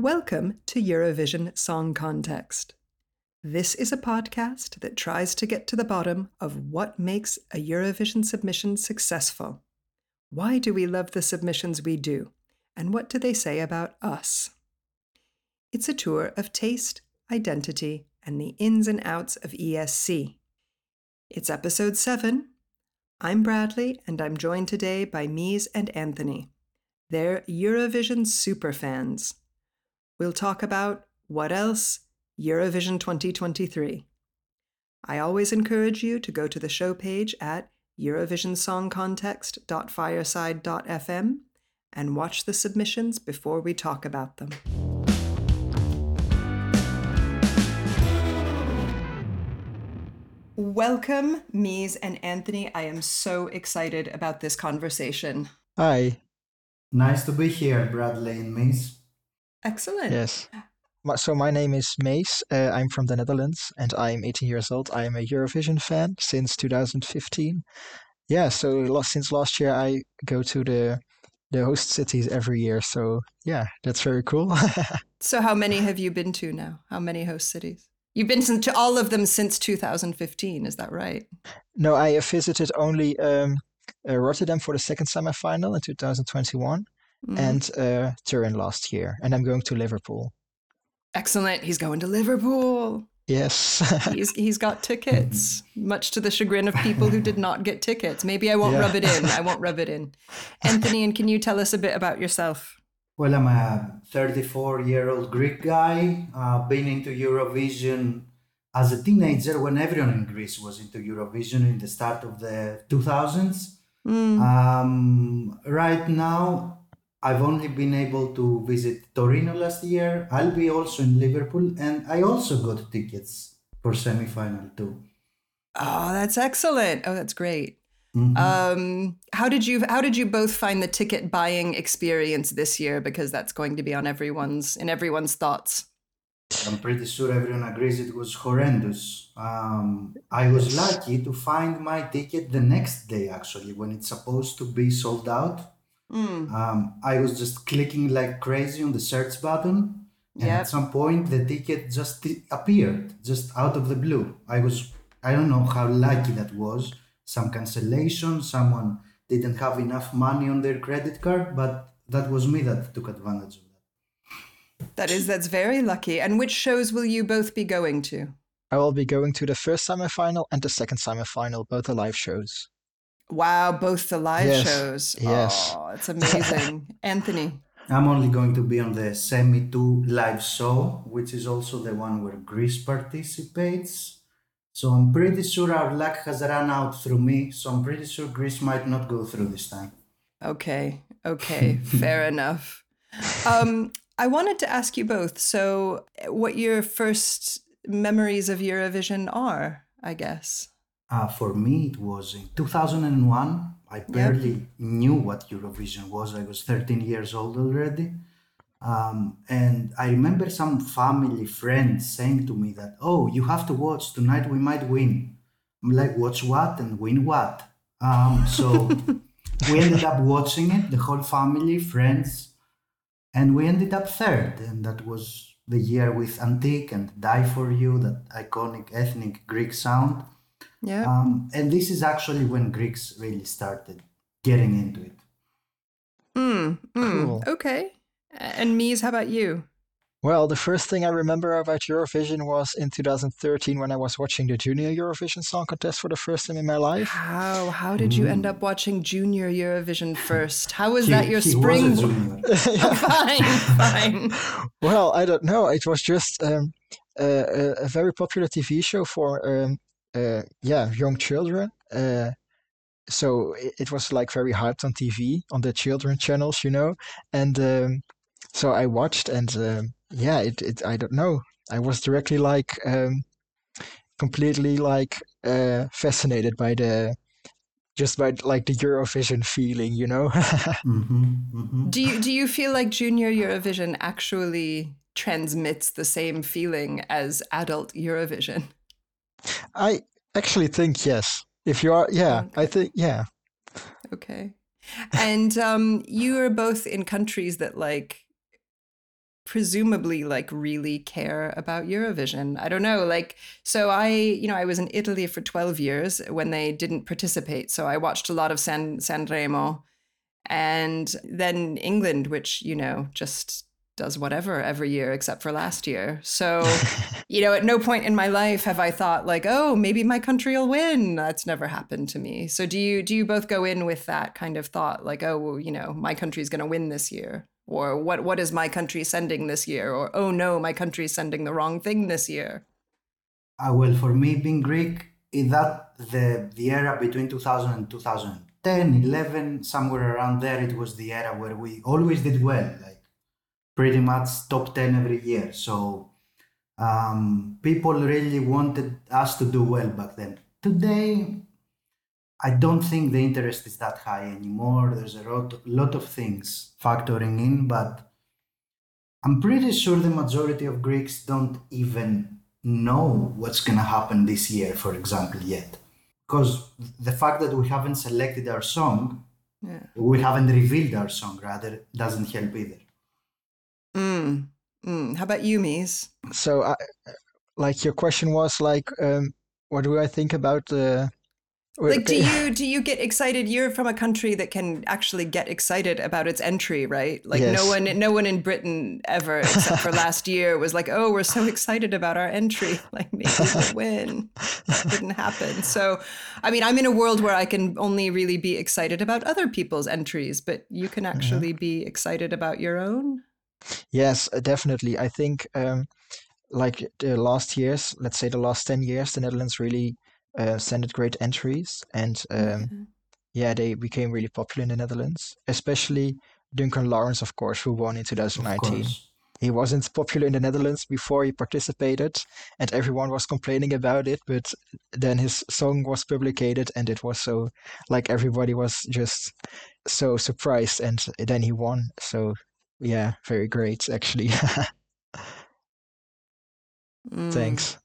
Welcome to Eurovision Song Context. This is a podcast that tries to get to the bottom of what makes a Eurovision submission successful. Why do we love the submissions we do? And what do they say about us? It's a tour of taste, identity, and the ins and outs of ESC. It's episode 7. I'm Bradley, and I'm joined today by Mees and Anthony. They're Eurovision superfans. We'll talk about what else? Eurovision 2023. I always encourage you to go to the show page at eurovisionsongcontext.fireside.fm and watch the submissions before we talk about them. Welcome, Mees and Anthony. I am so excited about this conversation. Hi. Nice to be here, Bradley and Mees. Excellent. Yes. So my name is Mees. Uh, I'm from the Netherlands and I'm 18 years old. I am a Eurovision fan since 2015. Yeah, so since last year I go to the the host cities every year. So yeah, that's very cool. So, how many have you been to now? How many host cities? You've been to all of them since 2015, is that right? no, I visited only um, uh, Rotterdam for the second semifinal in 2021 Mm. and uh, Turin last year. And I'm going to Liverpool. Excellent. He's going to Liverpool. Yes. He's he's got tickets, much to the chagrin of people who did not get tickets. Maybe I won't Yeah. rub it in. I won't rub it in. Anthony, and can you tell us a bit about yourself? Well, I'm a 34 year old Greek guy, uh, been into Eurovision as a teenager when everyone in Greece was into Eurovision in the start of the 2000s. Mm. Um, right now, I've only been able to visit Torino last year. I'll be also in Liverpool, and I also got tickets for semi-final too. Oh, that's excellent. Oh, that's great. Mhm. Um, how did you how did you both find the ticket buying experience this year? Because that's going to be on everyone's in everyone's thoughts. I'm pretty sure everyone agrees it was horrendous. Um, I was lucky to find my ticket the next day, actually, when it's supposed to be sold out. Mm. Um, I was just clicking like crazy on the search button, and Yep. at some point the ticket just di- appeared, just out of the blue. I was, I don't know how lucky that was. Some cancellation, someone didn't have enough money on their credit card, but that was me that took advantage of that. That is that's very lucky. And which shows will you both be going to? I will be going to the first semifinal and the second semifinal, both are live shows. Wow, both the live Yes, shows. yes. Oh, it's amazing. Anthony. I'm only going to be on the Semi 2 live show, which is also the one where Greece participates. So I'm pretty sure our luck has run out through me, so I'm pretty sure Greece might not go through this time. Okay. Okay. Fair enough. Um, I wanted to ask you both. So, what your first memories of Eurovision are? I guess. Uh, for me, it was in 2001. I barely knew what Eurovision was. I was 13 years old already. Um, and I remember some family friends saying to me that, oh, you have to watch, tonight we might win. I'm like, watch what and win what? Um, so we ended up watching it, the whole family, friends, and we ended up third. And that was the year with Antique and Die For You, that iconic ethnic Greek sound. Yeah. Um, and this is actually when Greeks really started getting into it. Mm, mm, Cool. Okay. And Mees, how about you? Well, the first thing I remember about Eurovision was in 2013 when I was watching the Junior Eurovision Song Contest for the first time in my life. How how did you end up watching Junior Eurovision first? How was He- that your he was a spring? junior. fine, fine. Well, I don't know. It was just um, a, a, a very popular TV show for um, yeah young children. Uh, so it, it was like very hyped on TV on the children channels, you know. And um, so I watched, and um, yeah, it, it I don't know. I was directly like um, completely like uh, fascinated by the just by like the Eurovision feeling, you know. hmm hmm Do you do you feel like Junior Eurovision actually transmits the same feeling as adult Eurovision? I actually think yes. If you are, yeah, I think yeah. Okay. And um, you are both in countries that like presumably like really care about Eurovision. I don't know. Like, so I, you know, I was in Italy for 12 years when they didn't participate. So I watched a lot of San Sanremo and then England, which, you know, just does whatever every year except for last year. So, you know, at no point in my life have I thought like, oh, maybe my country will win. That's never happened to me. So do you do you both go in with that kind of thought like, oh, well, you know, my country's going to win this year? Or what what is my country sending this year? Or oh no, my country is sending the wrong thing this year. Uh, well, for me being Greek, in that the the era between 2000 and 2010, 11, somewhere around there, it was the era where we always did well. Like pretty much top 10 every year. So um, people really wanted us to do well back then. Today, I don't think the interest is that high anymore. There's a lot, lot of things factoring in, but I'm pretty sure the majority of Greeks don't even know what's going to happen this year, for example, yet. Because the fact that we haven't selected our song, yeah. we haven't revealed our song, rather, doesn't help either. Mm. Mm. How about you, Mees? So, I, like your question was like, um, what do I think about the? Like, do you do you get excited? You're from a country that can actually get excited about its entry, right? Like, yes. no one, no one in Britain ever, except for last year, was like, "Oh, we're so excited about our entry. Like, maybe we'll win." didn't happen. So, I mean, I'm in a world where I can only really be excited about other people's entries, but you can mm-hmm. actually be excited about your own. Yes, uh, definitely. I think um, like the last years, let's say the last 10 years, the Netherlands really uh, sent great entries. And um, mm-hmm. yeah, they became really popular in the Netherlands, especially Duncan Lawrence, of course, who won in 2019. He wasn't popular in the Netherlands before he participated, and everyone was complaining about it. But then his song was published, and it was so like everybody was just so surprised, and then he won. So yeah, very great, actually. mm. Thanks.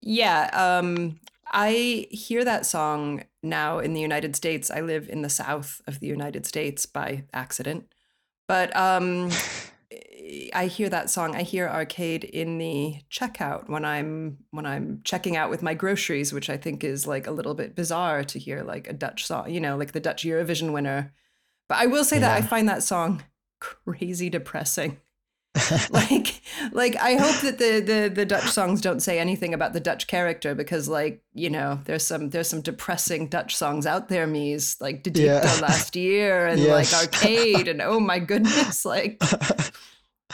yeah, um, I hear that song now in the United States. I live in the south of the United States by accident. But um, I hear that song. I hear Arcade in the checkout when I'm when I'm checking out with my groceries, which I think is like a little bit bizarre to hear like a Dutch song, you know, like the Dutch Eurovision winner. But I will say yeah. that I find that song crazy depressing. like like I hope that the, the the Dutch songs don't say anything about the Dutch character because like you know there's some there's some depressing Dutch songs out there Mees like De yeah. last year and yes. like Arcade and oh my goodness like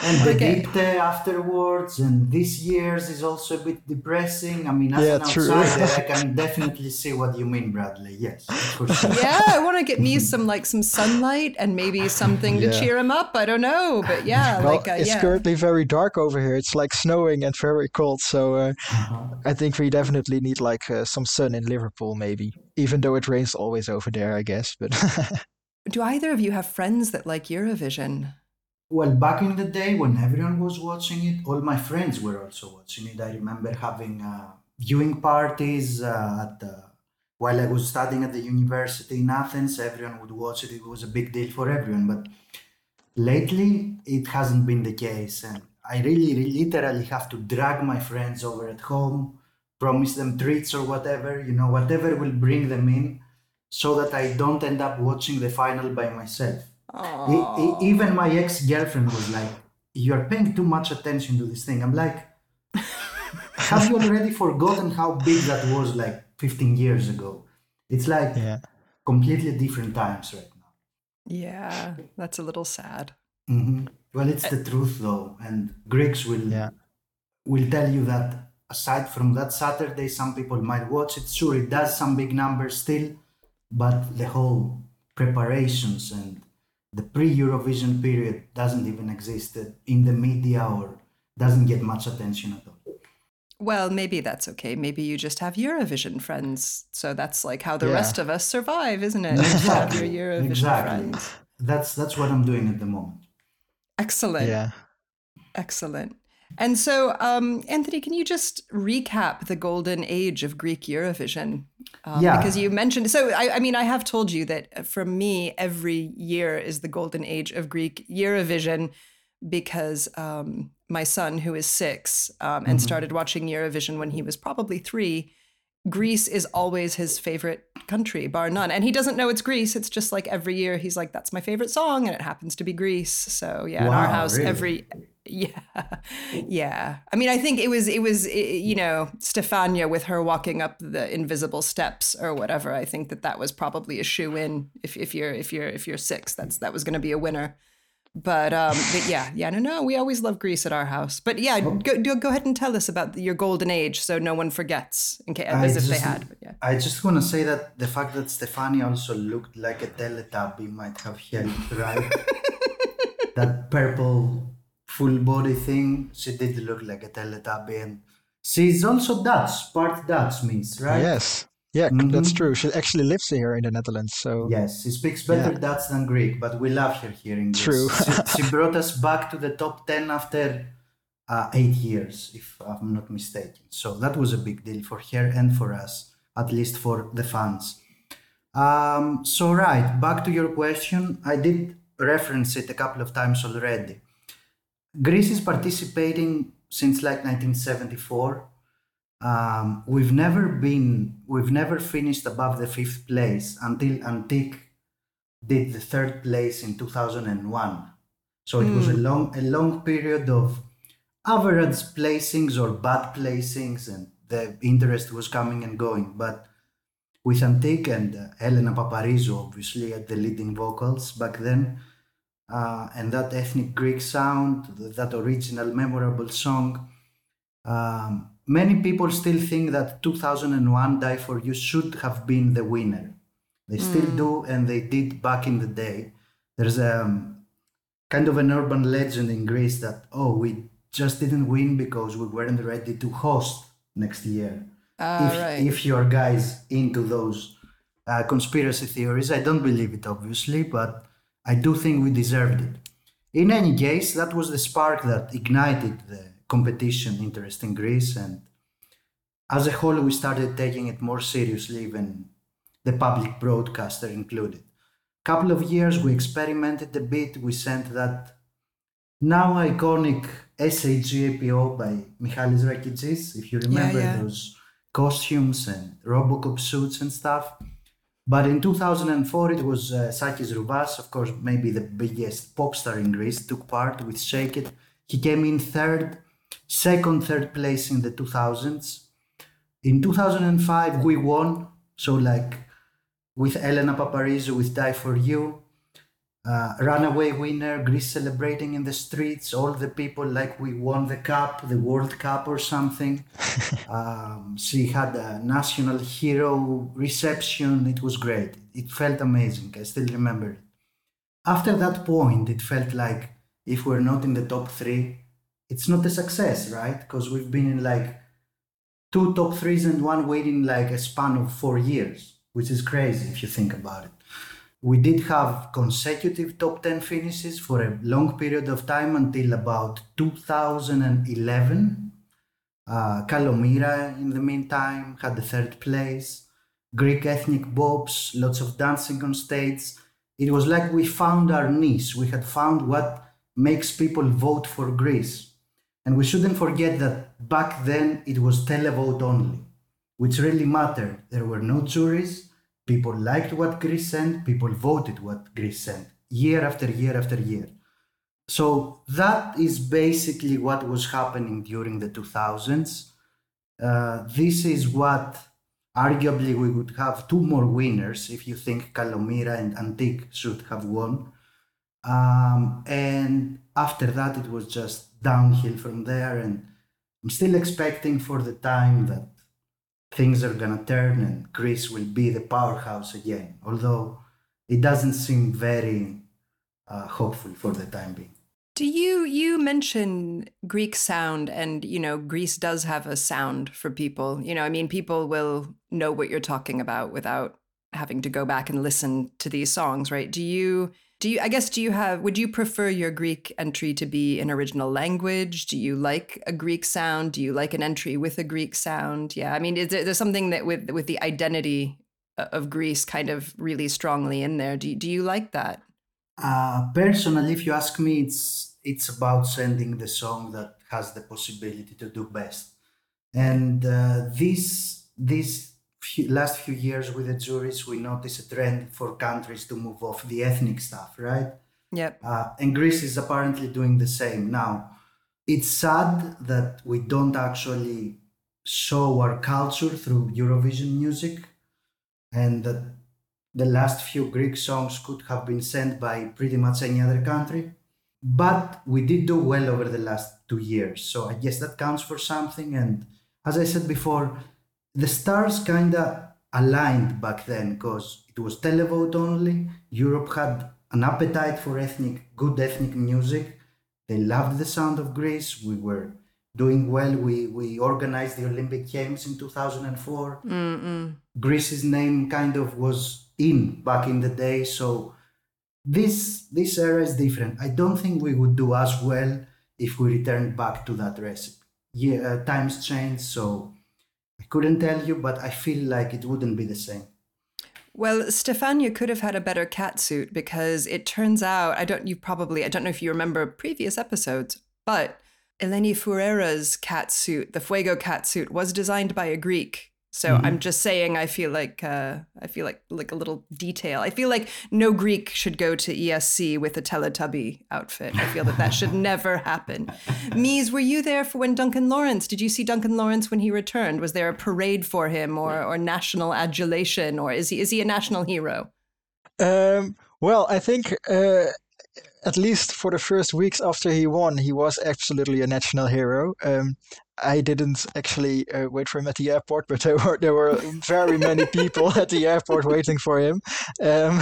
and the okay. deep afterwards and this year's is also a bit depressing i mean as yeah, an outsider i can definitely see what you mean bradley yes for sure yeah i want to get me some like some sunlight and maybe something yeah. to cheer him up i don't know but yeah well, like uh, it's yeah. currently very dark over here it's like snowing and very cold so uh, uh-huh. i think we definitely need like uh, some sun in liverpool maybe even though it rains always over there i guess but do either of you have friends that like eurovision well, back in the day when everyone was watching it, all my friends were also watching it. I remember having uh, viewing parties uh, at the, while I was studying at the university in Athens. Everyone would watch it. It was a big deal for everyone. But lately, it hasn't been the case, and I really, really literally have to drag my friends over at home, promise them treats or whatever, you know, whatever will bring them in, so that I don't end up watching the final by myself even my ex girlfriend was like, "You're paying too much attention to this thing." I'm like, "Have you already forgotten how big that was like 15 years ago?" It's like yeah. completely different times right now. Yeah, that's a little sad. Mm-hmm. Well, it's the truth though, and Greeks will yeah. will tell you that aside from that Saturday, some people might watch it. Sure, it does some big numbers still, but the whole preparations and the pre-Eurovision period doesn't even exist in the media or doesn't get much attention at all. Well, maybe that's okay. Maybe you just have Eurovision friends. So that's like how the yeah. rest of us survive, isn't it? Exactly. your Eurovision exactly. friends. That's that's what I'm doing at the moment. Excellent. Yeah. Excellent. And so, um, Anthony, can you just recap the golden age of Greek Eurovision? Um, yeah. Because you mentioned, so I, I, mean, I have told you that uh, for me, every year is the golden age of Greek Eurovision. because um, my son, who is six um, and Mhm. started watching Eurovision when he was probably three, Greece is always his favorite country, bar none. And he doesn't know it's Greece. It's just like every year he's like, that's my favorite song. And it happens to be Greece. So yeah, in our house, really? every, yeah, yeah. I mean, I think it was, it was, you know, Stefania with her walking up the invisible steps or whatever. I think that that was probably a shoe in if, if you're, if you're, if you're six, that's, that was going to be a winner. But um, but yeah, yeah, no, no, we always love Greece at our house. But yeah, Oh. go, go go ahead and tell us about your golden age, so no one forgets, in case I as if they had. But yeah, I just want to say that the fact that Stefania also looked like a Teletubby might have helped, right? that purple full body thing, she did look like a Teletubby, and she's also Dutch, part Dutch means, right? Yes. Yeah, that's Mhm. true. She actually lives here in the Netherlands. So Yes, she speaks better Yeah. Dutch than Greek, but we love her here in True. she, she brought us back to the top 10 after uh, eight years, if I'm not mistaken. So that was a big deal for her and for us, at least for the fans. Um, so, right, back to your question. I did reference it a couple of times already. Greece is participating since like 1974 um, we've never been we've never finished above the fifth place until Antique did the third place in 2001 so it was a long a long period of average placings or bad placings and the interest was coming and going. But with Antique and uh, Elena Paparizou obviously at the leading vocals back then uh, and that ethnic Greek sound that original memorable song um, many people still think that 2001 Die For You should have been the winner. They still do, and they did back in the day. There's a um, kind of an urban legend in Greece that, oh, we just didn't win because we weren't ready to host next year. Ah, if, right. if you're guys into those uh, conspiracy theories, I don't believe it, obviously, but I do think we deserved it. In any case, that was the spark that ignited the competition interest in Greece, and as a whole, we started taking it more seriously, even the public broadcaster included. Couple of years, we experimented a bit. We sent that now iconic S.A.G.A.P.O. by Michalis Rakintzis, if you remember yeah. those costumes and Robocop suits and stuff. But in 2004, it was uh, Sakis Rouvas, of course, maybe the biggest pop star in Greece, took part with Shake It. He came in third, second, third place in the 2000s. In 2005, we won. So, like with Elena Paparizou with Die For You, uh, runaway winner, Greece celebrating in the streets, all the people like we won the cup, the World Cup or something. um, she had a national hero reception. It was great. It felt amazing. I still remember it. After that point, it felt like if we're not in the top three, it's not a success, right? Because we've been in like two top threes and one waiting like a span of four years, which is crazy if you think about it. We did have consecutive top 10 finishes for a long period of time until about 2011. Uh, Kalomira, in the meantime, had the third place. Greek ethnic bobs, lots of dancing on stage. It was like we found our niche. We had found what makes people vote for Greece. And we shouldn't forget that back then it was televote only, which really mattered. There were no juries. People liked what Greece sent. People voted what Greece sent year after year after year. So that is basically what was happening during the 2000s. Uh, this is what arguably we would have two more winners if you think Kalomira and Antique should have won. Um, and after that, it was just downhill from there. And I'm still expecting for the time that things are gonna turn and Greece will be the powerhouse again. Although it doesn't seem very uh, hopeful for the time being. Do you you mention Greek sound and you know Greece does have a sound for people. You know, I mean people will know what you're talking about without having to go back and listen to these songs, right? Do you do you I guess do you have would you prefer your Greek entry to be in original language? Do you like a Greek sound? Do you like an entry with a Greek sound? Yeah, I mean is there, there's something that with with the identity of Greece kind of really strongly in there. Do do you like that? Uh, personally, if you ask me, it's it's about sending the song that has the possibility to do best. And uh, this these few, last few years with the juries, we notice a trend for countries to move off the ethnic stuff, right? Yep. Uh, and Greece is apparently doing the same now. It's sad that we don't actually show our culture through Eurovision music, and that the last few Greek songs could have been sent by pretty much any other country. But we did do well over the last two years, so I guess that counts for something. And as I said before, the stars kind of aligned back then because it was televote only. Europe had an appetite for ethnic, good ethnic music. They loved the sound of Greece. We were doing well. We we organized the Olympic Games in 2004. Mm-mm. Greece's name kind of was in back in the day, so this this era is different. I don't think we would do as well if we returned back to that recipe. Yeah, uh, times change, so I couldn't tell you, but I feel like it wouldn't be the same. Well, Stefania could have had a better cat suit because it turns out I don't you probably I don't know if you remember previous episodes, but Eleni Foureira's cat suit, the Fuego cat suit, was designed by a Greek. So Mhm. I'm just saying I feel like uh, I feel like like a little detail. I feel like no Greek should go to ESC with a Teletubby outfit. I feel that that should never happen. Mees, were you there for when Duncan Lawrence? Did you see Duncan Lawrence when he returned? Was there a parade for him or or national adulation or is he is he a national hero? Um, well, I think uh, at least for the first weeks after he won, he was absolutely a national hero. Um, I didn't actually uh, wait for him at the airport, but there were there were very many people at the airport waiting for him. Um,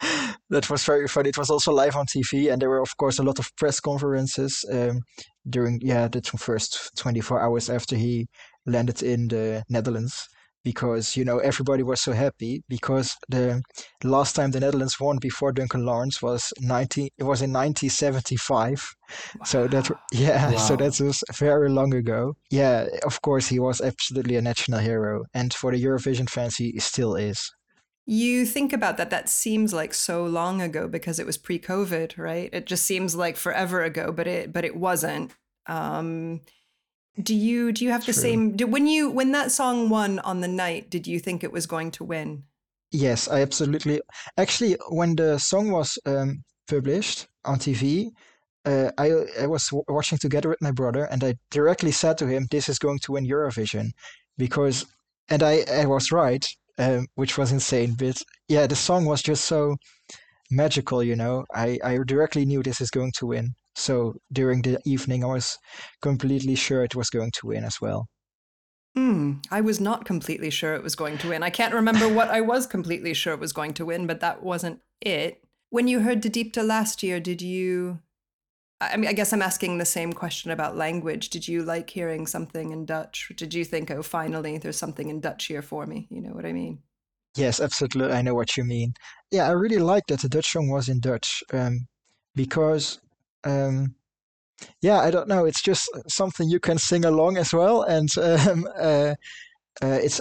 that was very funny. It was also live on TV, and there were of course a lot of press conferences um, during yeah the first 24 hours after he landed in the Netherlands because you know everybody was so happy because the last time the Netherlands won before Duncan Lawrence was 19 it was in 1975 so that yeah so that was very long ago. Yeah of course he was absolutely a national hero and for the Eurovision fans he still is. You think about that, that seems like so long ago because it was pre-COVID, right? It just seems like forever ago, but it but it wasn't. Um, do you do you have the same? Do, when you when that song won on the night, did you think it was going to win? Yes, I absolutely. Actually, when the song was um, published on TV, uh, I I was w- watching together with my brother, and I directly said to him, "This is going to win Eurovision," because, and I I was right, um, which was insane. But yeah, the song was just so magical, you know. I I directly knew this is going to win. So during the evening, I was completely sure it was going to win as well. Hmm. I was not completely sure it was going to win. I can't remember what I was completely sure it was going to win, but that wasn't it. When you heard De Diepte last year, did you? I mean, I guess I'm asking the same question about language. Did you like hearing something in Dutch? Did you think, oh, finally, there's something in Dutch here for me? You know what I mean? Yes, absolutely. I know what you mean. Yeah, I really like that the Dutch song was in Dutch, um, because, um, yeah, I don't know, it's just something you can sing along as well, and um, uh, uh, it's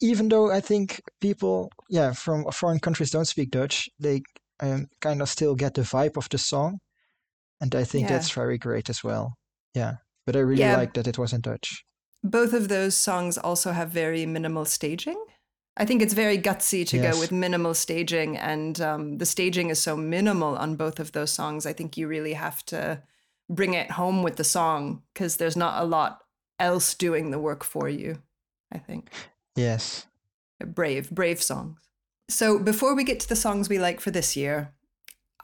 even though I think people, yeah, from foreign countries don't speak Dutch, they um, kind of still get the vibe of the song, and I think Yeah. that's very great as well. Yeah, but I really Yeah. like that it was in Dutch. Both of those songs also have very minimal staging. I think it's very gutsy to Yes. go with minimal staging, and um, the staging is so minimal on both of those songs. I think you really have to bring it home with the song because there's not a lot else doing the work for you. I think Yes. brave, brave songs. So before we get to the songs we like for this year,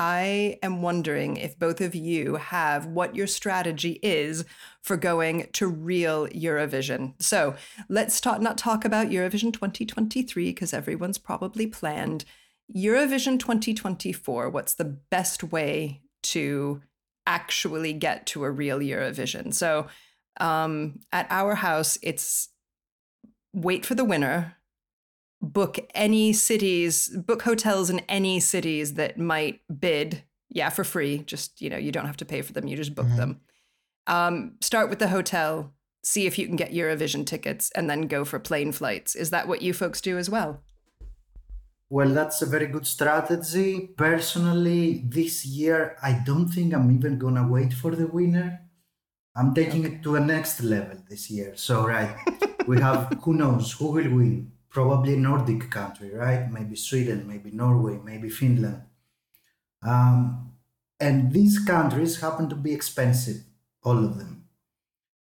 I am wondering if both of you have what your strategy is for going to real Eurovision. So let's talk, not talk about Eurovision 2023 because everyone's probably planned. Eurovision 2024, what's the best way to actually get to a real Eurovision? So um, at our house, it's wait for the winner, book any cities, book hotels in any cities that might bid. Yeah, for free. Just, you know, you don't have to pay for them. You just book Mhm. them. Um, start with the hotel, see if you can get Eurovision tickets, and then go for plane flights. Is that what you folks do as well? Well, that's a very good strategy. Personally, this year, I don't think I'm even gonna wait for the winner. I'm taking okay. it to a next level this year. So, right, we have who knows who will win? Probably Nordic country, right? Maybe Sweden, maybe Norway, maybe Finland. Um, and these countries happen to be expensive, all of them.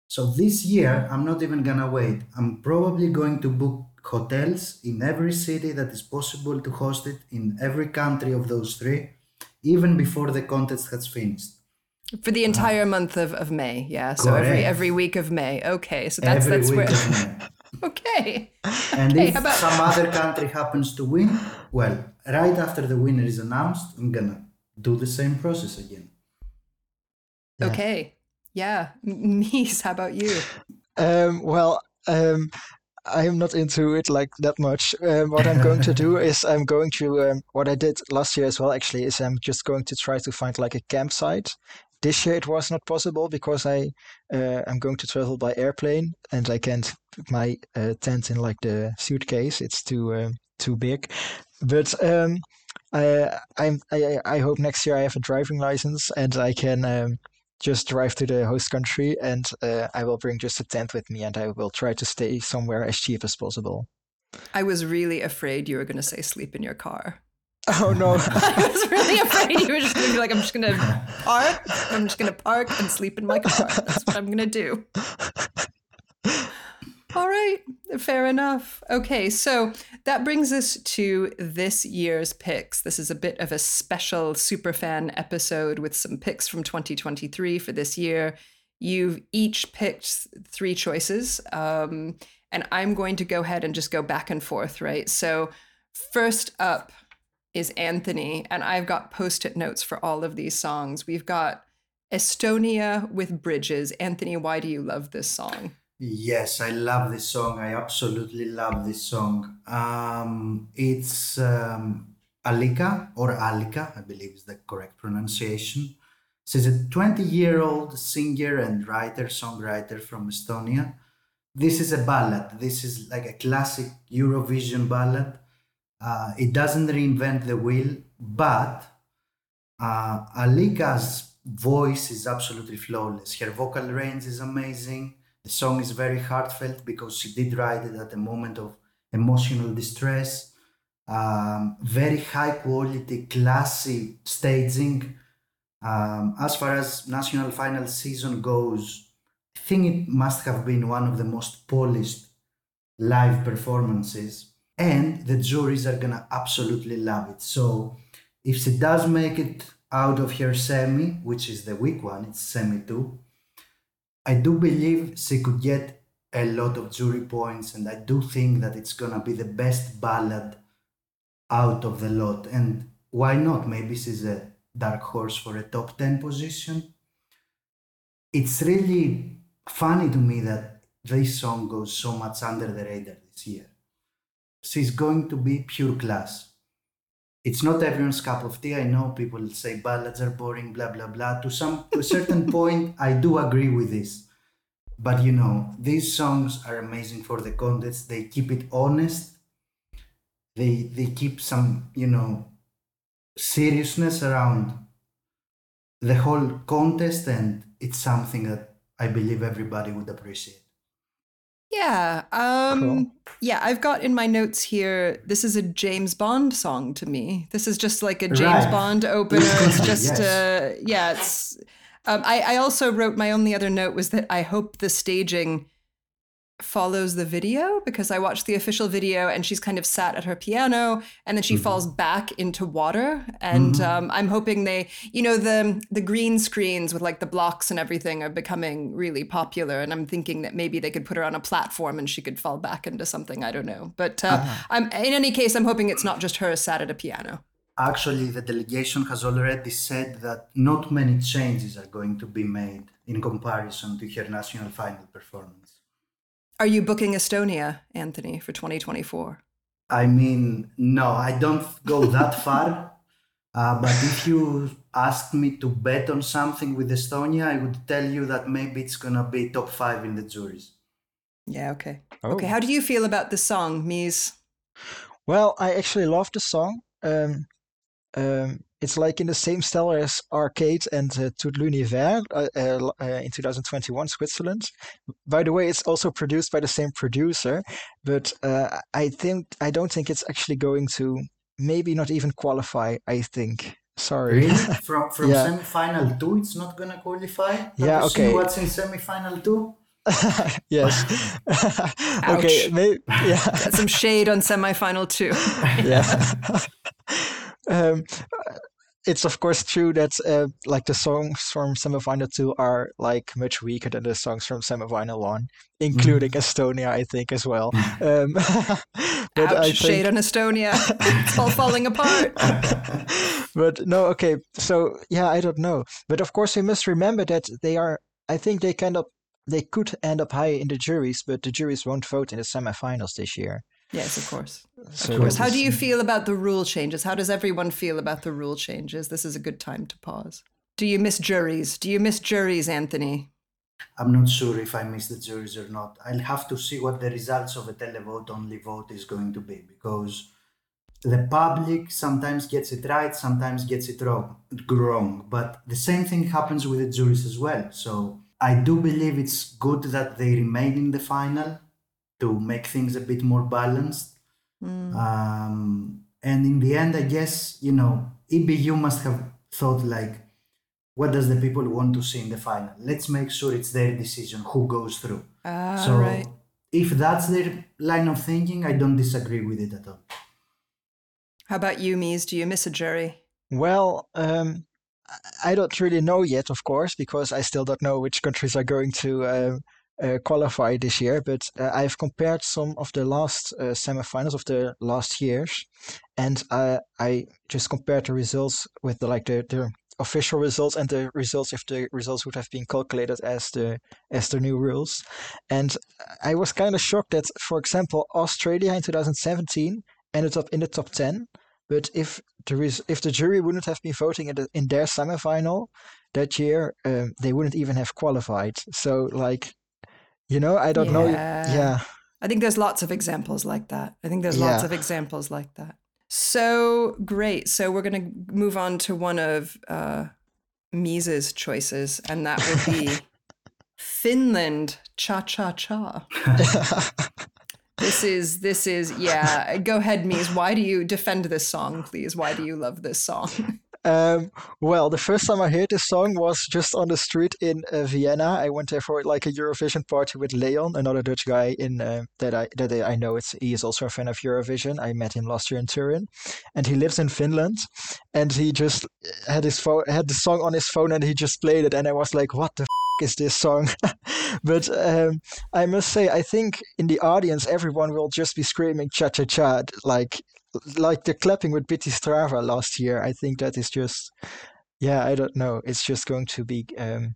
So this year, I'm not even gonna wait. I'm probably going to book hotels in every city that is possible to host it in every country of those three, even before the contest has finished. For the entire uh, month of, of May, yeah. So correct. every every week of May. Okay, so that's every that's where. okay. And okay, if about... some other country happens to win, well, right after the winner is announced, I'm gonna do the same process again. Yeah. Okay. Yeah. Mees, how about you? Um, well, um, I am not into it like that much. Um, what I'm going to do is I'm going to um, what I did last year as well. Actually, is I'm just going to try to find like a campsite. This year it was not possible because I uh, I'm going to travel by airplane and I can't put my uh, tent in like the suitcase. It's too uh, too big. But um, I I'm, I I hope next year I have a driving license and I can um, just drive to the host country and uh, I will bring just a tent with me and I will try to stay somewhere as cheap as possible. I was really afraid you were going to say sleep in your car. Oh no. I was really afraid you were just going to be like, I'm just going to park. I'm just going to park and sleep in my car. That's what I'm going to do. All right, fair enough. Okay, so that brings us to this year's picks. This is a bit of a special superfan episode with some picks from 2023 for this year. You've each picked three choices, um, and I'm going to go ahead and just go back and forth, right? So, first up is Anthony, and I've got post it notes for all of these songs. We've got Estonia with Bridges. Anthony, why do you love this song? Yes, I love this song. I absolutely love this song. Um, it's um, Alika or Alika, I believe is the correct pronunciation. She's a 20 year old singer and writer, songwriter from Estonia. This is a ballad. This is like a classic Eurovision ballad. Uh, it doesn't reinvent the wheel, but uh, Alika's voice is absolutely flawless. Her vocal range is amazing the song is very heartfelt because she did write it at a moment of emotional distress. Um, very high quality, classy staging. Um, as far as national final season goes, I think it must have been one of the most polished live performances, and the juries are gonna absolutely love it. So, if she does make it out of her semi, which is the weak one, it's semi two, I do believe she could get a lot of jury points, and I do think that it's gonna be the best ballad out of the lot. And why not? Maybe she's a dark horse for a top 10 position. It's really funny to me that this song goes so much under the radar this year. She's going to be pure class it's not everyone's cup of tea. I know people say ballads are boring, blah blah blah. To some to a certain point, I do agree with this. But you know, these songs are amazing for the contest. They keep it honest. They they keep some, you know, seriousness around the whole contest and it's something that I believe everybody would appreciate. Yeah. Um cool. yeah, I've got in my notes here this is a James Bond song to me. This is just like a James right. Bond opener. It's just yes. uh yeah, it's um, I, I also wrote my only other note was that I hope the staging follows the video because I watched the official video and she's kind of sat at her piano and then she mm-hmm. falls back into water. And mm-hmm. um, I'm hoping they, you know, the the green screens with like the blocks and everything are becoming really popular. And I'm thinking that maybe they could put her on a platform and she could fall back into something. I don't know. But uh, uh-huh. I'm in any case, I'm hoping it's not just her sat at a piano. Actually, the delegation has already said that not many changes are going to be made in comparison to her national final performance. Are you booking Estonia, Anthony, for 2024? I mean, no, I don't go that far. Uh, but if you asked me to bet on something with Estonia, I would tell you that maybe it's going to be top five in the juries. Yeah, okay. Oh. Okay, how do you feel about the song, Mees? Well, I actually love the song. Um, um, it's like in the same style as Arcade and uh, Tout l'univers uh, uh, uh, in 2021, Switzerland. By the way, it's also produced by the same producer, but uh, I think I don't think it's actually going to maybe not even qualify. I think. Sorry. Really? From from Yeah. semi-final two, it's not gonna qualify. Have Yeah, you seen okay. what's in semi-final two? yes. okay. Maybe. Yeah. Got some shade on semifinal two. yeah. Um, it's of course true that uh, like the songs from semifinal two are like much weaker than the songs from semifinal one, including Estonia, I think as well. Um, but Ouch, I shade think, on Estonia. it's all falling apart. but no, okay. So yeah, I don't know. But of course, we must remember that they are. I think they kind of they could end up high in the juries, but the juries won't vote in the semifinals this year. Yes, of course. So Of course. How do you feel about the rule changes? How does everyone feel about the rule changes? This is a good time to pause. Do you miss juries? Do you miss juries, Anthony? I'm not sure if I miss the juries or not. I'll have to see what the results of a televote only vote is going to be because the public sometimes gets it right, sometimes gets it wrong, wrong. But the same thing happens with the juries as well. So I do believe it's good that they remain in the final to make things a bit more balanced. Um, and in the end, I guess, you know, EBU must have thought like, what does the people want to see in the final? Let's make sure it's their decision who goes through. Ah, so right. if that's their line of thinking, I don't disagree with it at all. How about you, Mees? Do you miss a jury? Well, um, I- I don't really know yet, of course, because I still don't know which countries are going to uh, uh, qualify this year. But uh, I've compared some of the last uh, semifinals of the last years, and I just compared the results with the like the, the official results and the results if the results would have been calculated as the as the new rules. And I was kind of shocked that, for example, Australia in 2017 ended up in the top 10. But if the res- if the jury wouldn't have been voting in, the, in their semifinal that year, um, they wouldn't even have qualified. So like, you know, I don't know. Yeah. Yeah, I think there's lots of examples like that. I think there's lots of examples like that. So great. So we're going to move on to one of uh, Mees's choices, and that will be Finland Cha Cha Cha. This is, this is, yeah. Go ahead, Mees. Why do you defend this song, please? Why do you love this song? Um, well, the first time I heard this song was just on the street in uh, Vienna. I went there for like a Eurovision party with Leon, another Dutch guy in uh, that I that I know. It's he is also a fan of Eurovision. I met him last year in Turin, and he lives in Finland. And he just had his phone, had the song on his phone, and he just played it. And I was like, "What the f- is this song?" but um, I must say, I think in the audience, everyone will just be screaming "cha cha cha" like like the clapping with Biti zdrava last year. I think that is just, yeah, I don't know. It's just going to be, um,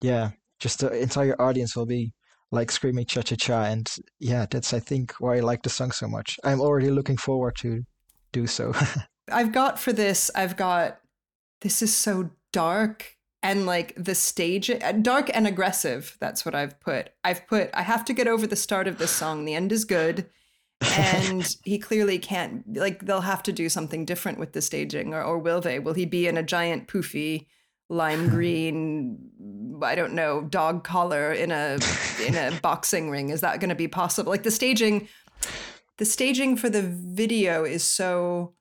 yeah, just the entire audience will be like screaming cha cha cha. And yeah, that's, I think, why I like the song so much. I'm already looking forward to do so. I've got for this, I've got this is so dark and like the stage uh, dark and aggressive. That's what I've put. I've put I have to get over the start of this song. The end is good. and he clearly can't like they'll have to do something different with the staging or, or will they? Will he be in a giant poofy lime green i don't know dog collar in a in a boxing ring? Is that going to be possible? Like the staging the staging for the video is so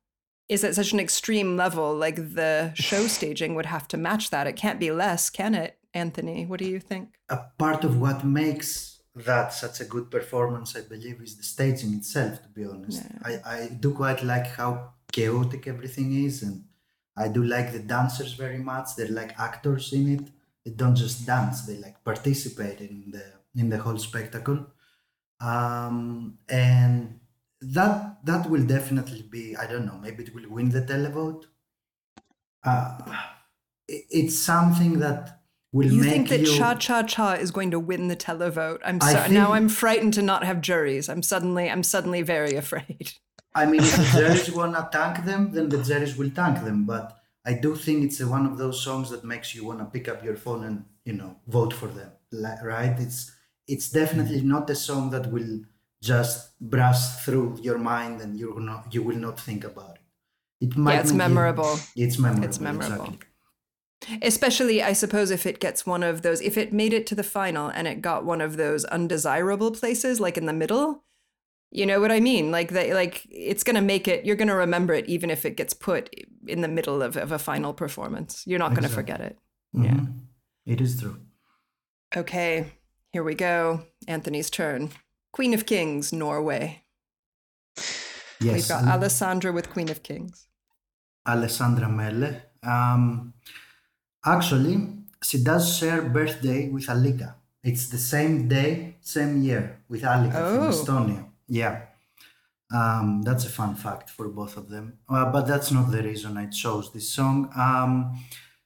is at such an extreme level like the show staging would have to match that. It can't be less can it anthony? What do you think? A part of what makes that such a good performance, I believe, is the staging itself, to be honest. I, I do quite like how chaotic everything is, and I do like the dancers very much. They're like actors in it. They don't just dance, they like participate in the in the whole spectacle. Um, and that that will definitely be, I don't know, maybe it will win the televote. Uh, it- it's something that will you think that you cha cha cha is going to win the televote i'm so think- now i'm frightened to not have juries i'm suddenly i'm suddenly very afraid I mean, if the juries wanna tank them, then the juries will tank them. But I do think it's a, one of those songs that makes you wanna pick up your phone and you know vote for them, right? It's it's definitely mm-hmm. not a song that will just brush through your mind and you will not you will not think about it. It might yeah, it's memorable. it's memorable. It's memorable. Exactly. Especially, I suppose, if it gets one of those, if it made it to the final and it got one of those undesirable places, like in the middle, you know what I mean? Like that, like it's gonna make it. You're gonna remember it, even if it gets put in the middle of, of a final performance. You're not exactly. gonna forget it. Mm-hmm. Yeah, it is true. Okay, here we go. Anthony's turn. Queen of Kings, Norway. Yes. We've got Alessandra with Queen of Kings. Alessandra Mele. Um, actually, she does share birthday with Alika. It's the same day, same year with Alika oh. from Estonia. Yeah. Um, that's a fun fact for both of them. Uh, but that's not the reason I chose this song. Um,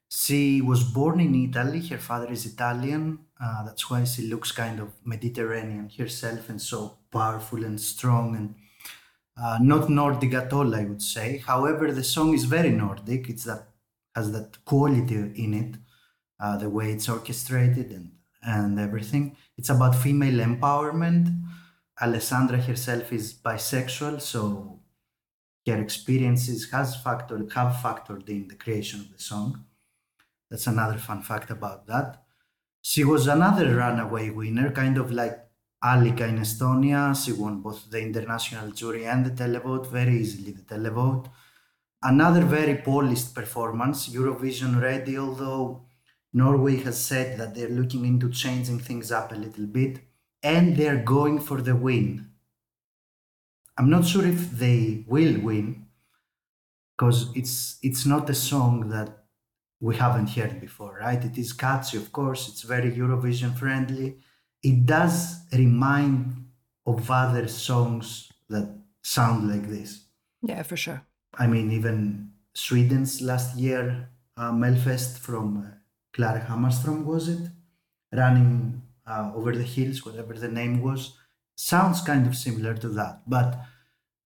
she was born in Italy. Her father is Italian. Uh, that's why she looks kind of Mediterranean herself and so powerful and strong and uh, not Nordic at all, I would say. However, the song is very Nordic. It's that has that quality in it, uh, the way it's orchestrated and and everything. It's about female empowerment. Alessandra herself is bisexual, so her experiences has factored have factored in the creation of the song. That's another fun fact about that. She was another runaway winner, kind of like Alika in Estonia. She won both the international jury and the televote, very easily the televote. Another very polished performance, Eurovision ready, although Norway has said that they're looking into changing things up a little bit and they're going for the win. I'm not sure if they will win because it's it's not a song that we haven't heard before, right? It is catchy, of course, it's very Eurovision friendly. It does remind of other songs that sound like this. Yeah, for sure. I mean, even Sweden's last year uh, Melfest from uh, Klara Hammarström, was it? Running uh, over the hills, whatever the name was, sounds kind of similar to that. But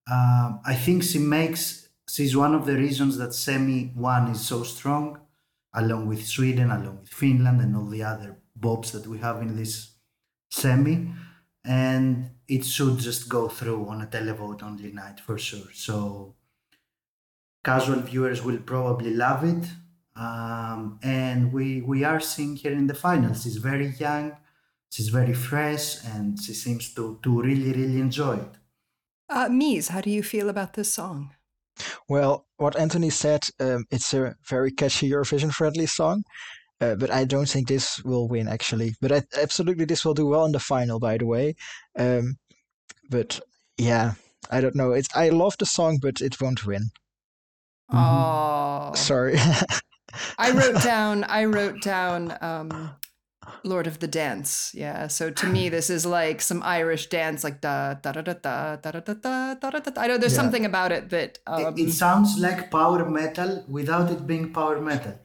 uh, I think she makes, she's one of the reasons that Semi 1 is so strong along with Sweden, along with Finland, and all the other bobs that we have in this semi. And it should just go through on a televote only night for sure. So casual viewers will probably love it. Um, and we we are seeing here in the finals. She's very young, she's very fresh, and she seems to to really really enjoy it. Uh, Mees, how do you feel about this song? Well, what Anthony said, um, it's a very catchy Eurovision friendly song. Uh, but I don't think this will win actually. But I, absolutely, this will do well in the final. By the way, um, but yeah, I don't know. It's I love the song, but it won't win. Oh, mm-hmm. sorry. I wrote down. I wrote down. Um, Lord of the Dance. Yeah. So to me, this is like some Irish dance, like da da da da da da da da da da da. I know there's yeah. something about it that um, it, it, sounds like power metal without it being power metal.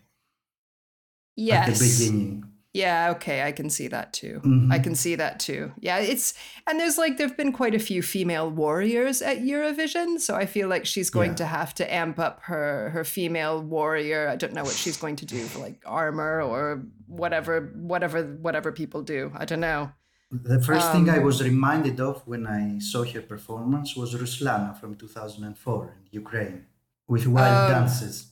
Yes. At the beginning. Yeah, okay, I can see that too. Mm-hmm. I can see that too. Yeah, it's and there's like there've been quite a few female warriors at Eurovision, so I feel like she's going yeah. to have to amp up her her female warrior. I don't know what she's going to do for like armor or whatever whatever whatever people do. I don't know. The first um, thing I um, was reminded of when I saw her performance was Ruslana from 2004 in Ukraine with wild um, dances.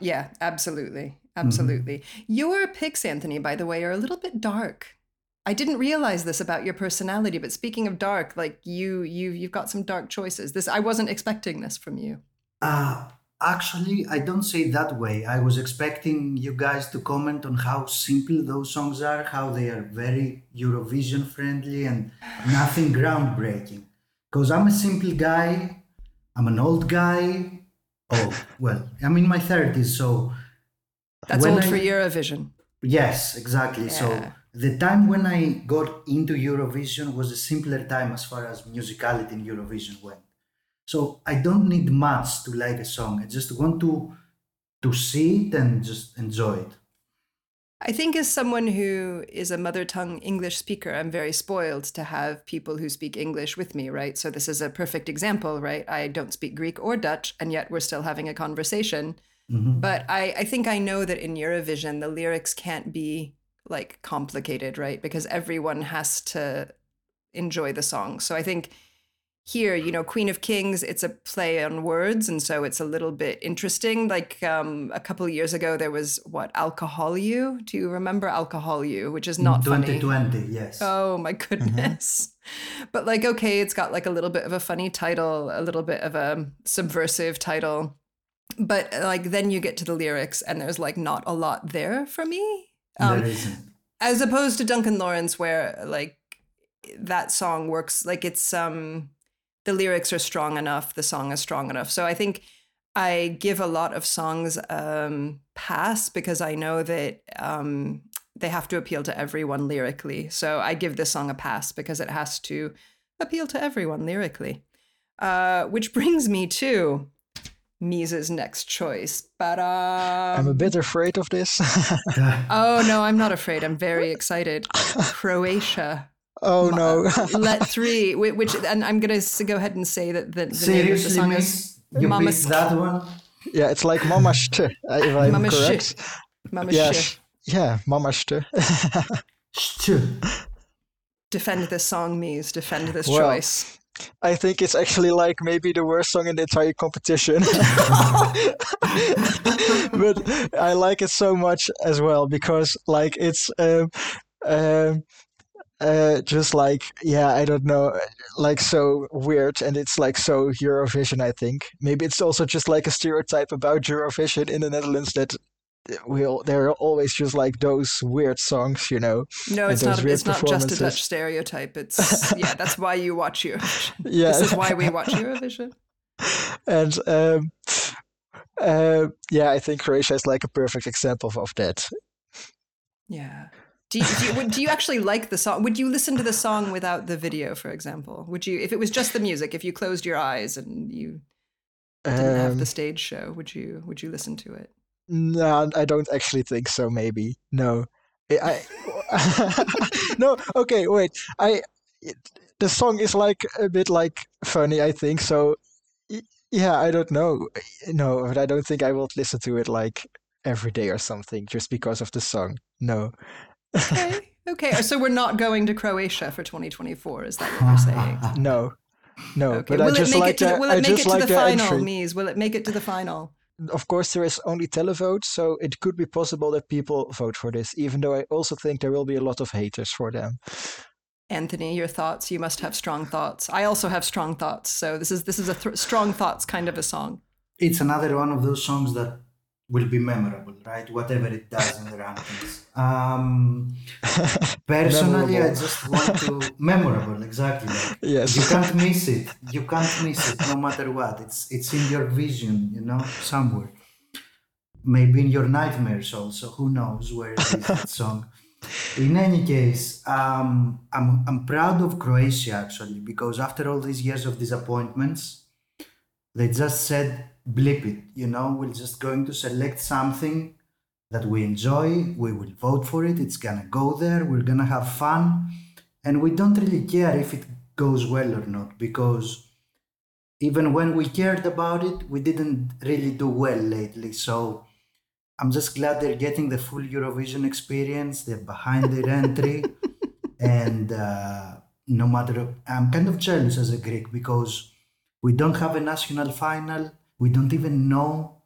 Yeah, absolutely. Mm-hmm. Absolutely. Mm-hmm. Your picks, Anthony, by the way, are a little bit dark. I didn't realize this about your personality, but speaking of dark, like you you you've got some dark choices. This I wasn't expecting this from you. Uh actually I don't say that way. I was expecting you guys to comment on how simple those songs are, how they are very Eurovision friendly and nothing groundbreaking. Because I'm a simple guy, I'm an old guy. Oh, well, I'm in my 30s, so that's when old I, for Eurovision. Yes, exactly. Yeah. So the time when I got into Eurovision was a simpler time as far as musicality in Eurovision went. So I don't need much to like a song. I just want to to see it and just enjoy it. I think as someone who is a mother tongue English speaker, I'm very spoiled to have people who speak English with me, right? So this is a perfect example, right? I don't speak Greek or Dutch, and yet we're still having a conversation. Mm-hmm. But I, I think I know that in Eurovision, the lyrics can't be like complicated, right? Because everyone has to enjoy the song. So I think here, you know, Queen of Kings, it's a play on words, and so it's a little bit interesting. Like um, a couple of years ago, there was what Alcohol You. Do you remember Alcohol You? Which is not funny. 2020, yes. Oh my goodness. But like, okay, it's got like a little bit of a funny title, a little bit of a subversive title. But like, then you get to the lyrics, and there's like not a lot there for me. Um, as opposed to Duncan Lawrence, where like that song works, like it's um the lyrics are strong enough, the song is strong enough. So I think I give a lot of songs um pass because I know that um they have to appeal to everyone lyrically. So I give this song a pass because it has to appeal to everyone lyrically. Uh, which brings me to Mees's next choice. But uh, I'm a bit afraid of this. Oh no, I'm not afraid. I'm very excited. Croatia. oh no. Let three, which and I'm gonna go ahead and say that the, the name of the song is You Mama picked that one? yeah, it's like Mama St, if I'm Mama correct. Shit. Mama Yeah, Shit. sh- yeah, Mama St. Stu. Defend this song, Mees. Defend this Well, choice. I think it's actually like maybe the worst song in the entire competition. but I like it so much as well because like it's um um uh just like yeah I don't know like so weird and it's like so Eurovision I think maybe it's also just like a stereotype about Eurovision in the Netherlands that we'll there are always just like those weird songs you know No, it's not. It's not just a. Dutch stereotype. It's yeah. That's why you watch Eurovision. yeah This is why we watch Eurovision. and um, uh, yeah, I think Croatia is like a perfect example of, that. Yeah. Do you, do, you, would- do you actually like the song? Would you listen to the song without the video, for example? Would you, if it was just the music, if you closed your eyes and you didn't have Um, the stage show, would you would you listen to it? No, I don't actually think so. Maybe no. I, I no. Okay, wait. I it- the song is like a bit like funny. I think so. Yeah, I don't know. No, but I don't think I will listen to it like every day or something just because of the song. No. Okay. Okay. Oh, so we're not going to Croatia for 2024. Is that what you're saying? No. No, Okay. but Will I it make like it to the, will I it make it to like the the final, entry. Mees? Will it make it to the final? Of course there is only televote so it could be possible that people vote for this even though i also think there will be a lot of haters for them Anthony, your thoughts. You must have strong thoughts. I also have strong thoughts. So this is this is a th- strong thoughts kind of a song. It's another one of those songs that will be memorable, right? Whatever it does in the rankings. Um, personally, I just want to memorable, exactly. Like, yes you can't miss it. You can't miss it, no matter what. It's it's in your vision, you know, somewhere. Maybe in your nightmares also. Who knows where it is that song? In any case, um, I'm I'm proud of Croatia actually because after all these years of disappointments, they just said blip it. You know, we're just going to select something that we enjoy. We will vote for it. It's gonna go there. We're gonna have fun, and we don't really care if it goes well or not because even when we cared about it, we didn't really do well lately. So I'm just glad they're getting the full Eurovision experience. They're behind their entry, and uh, no matter, I'm kind of jealous as a Greek because we don't have a national final. We don't even know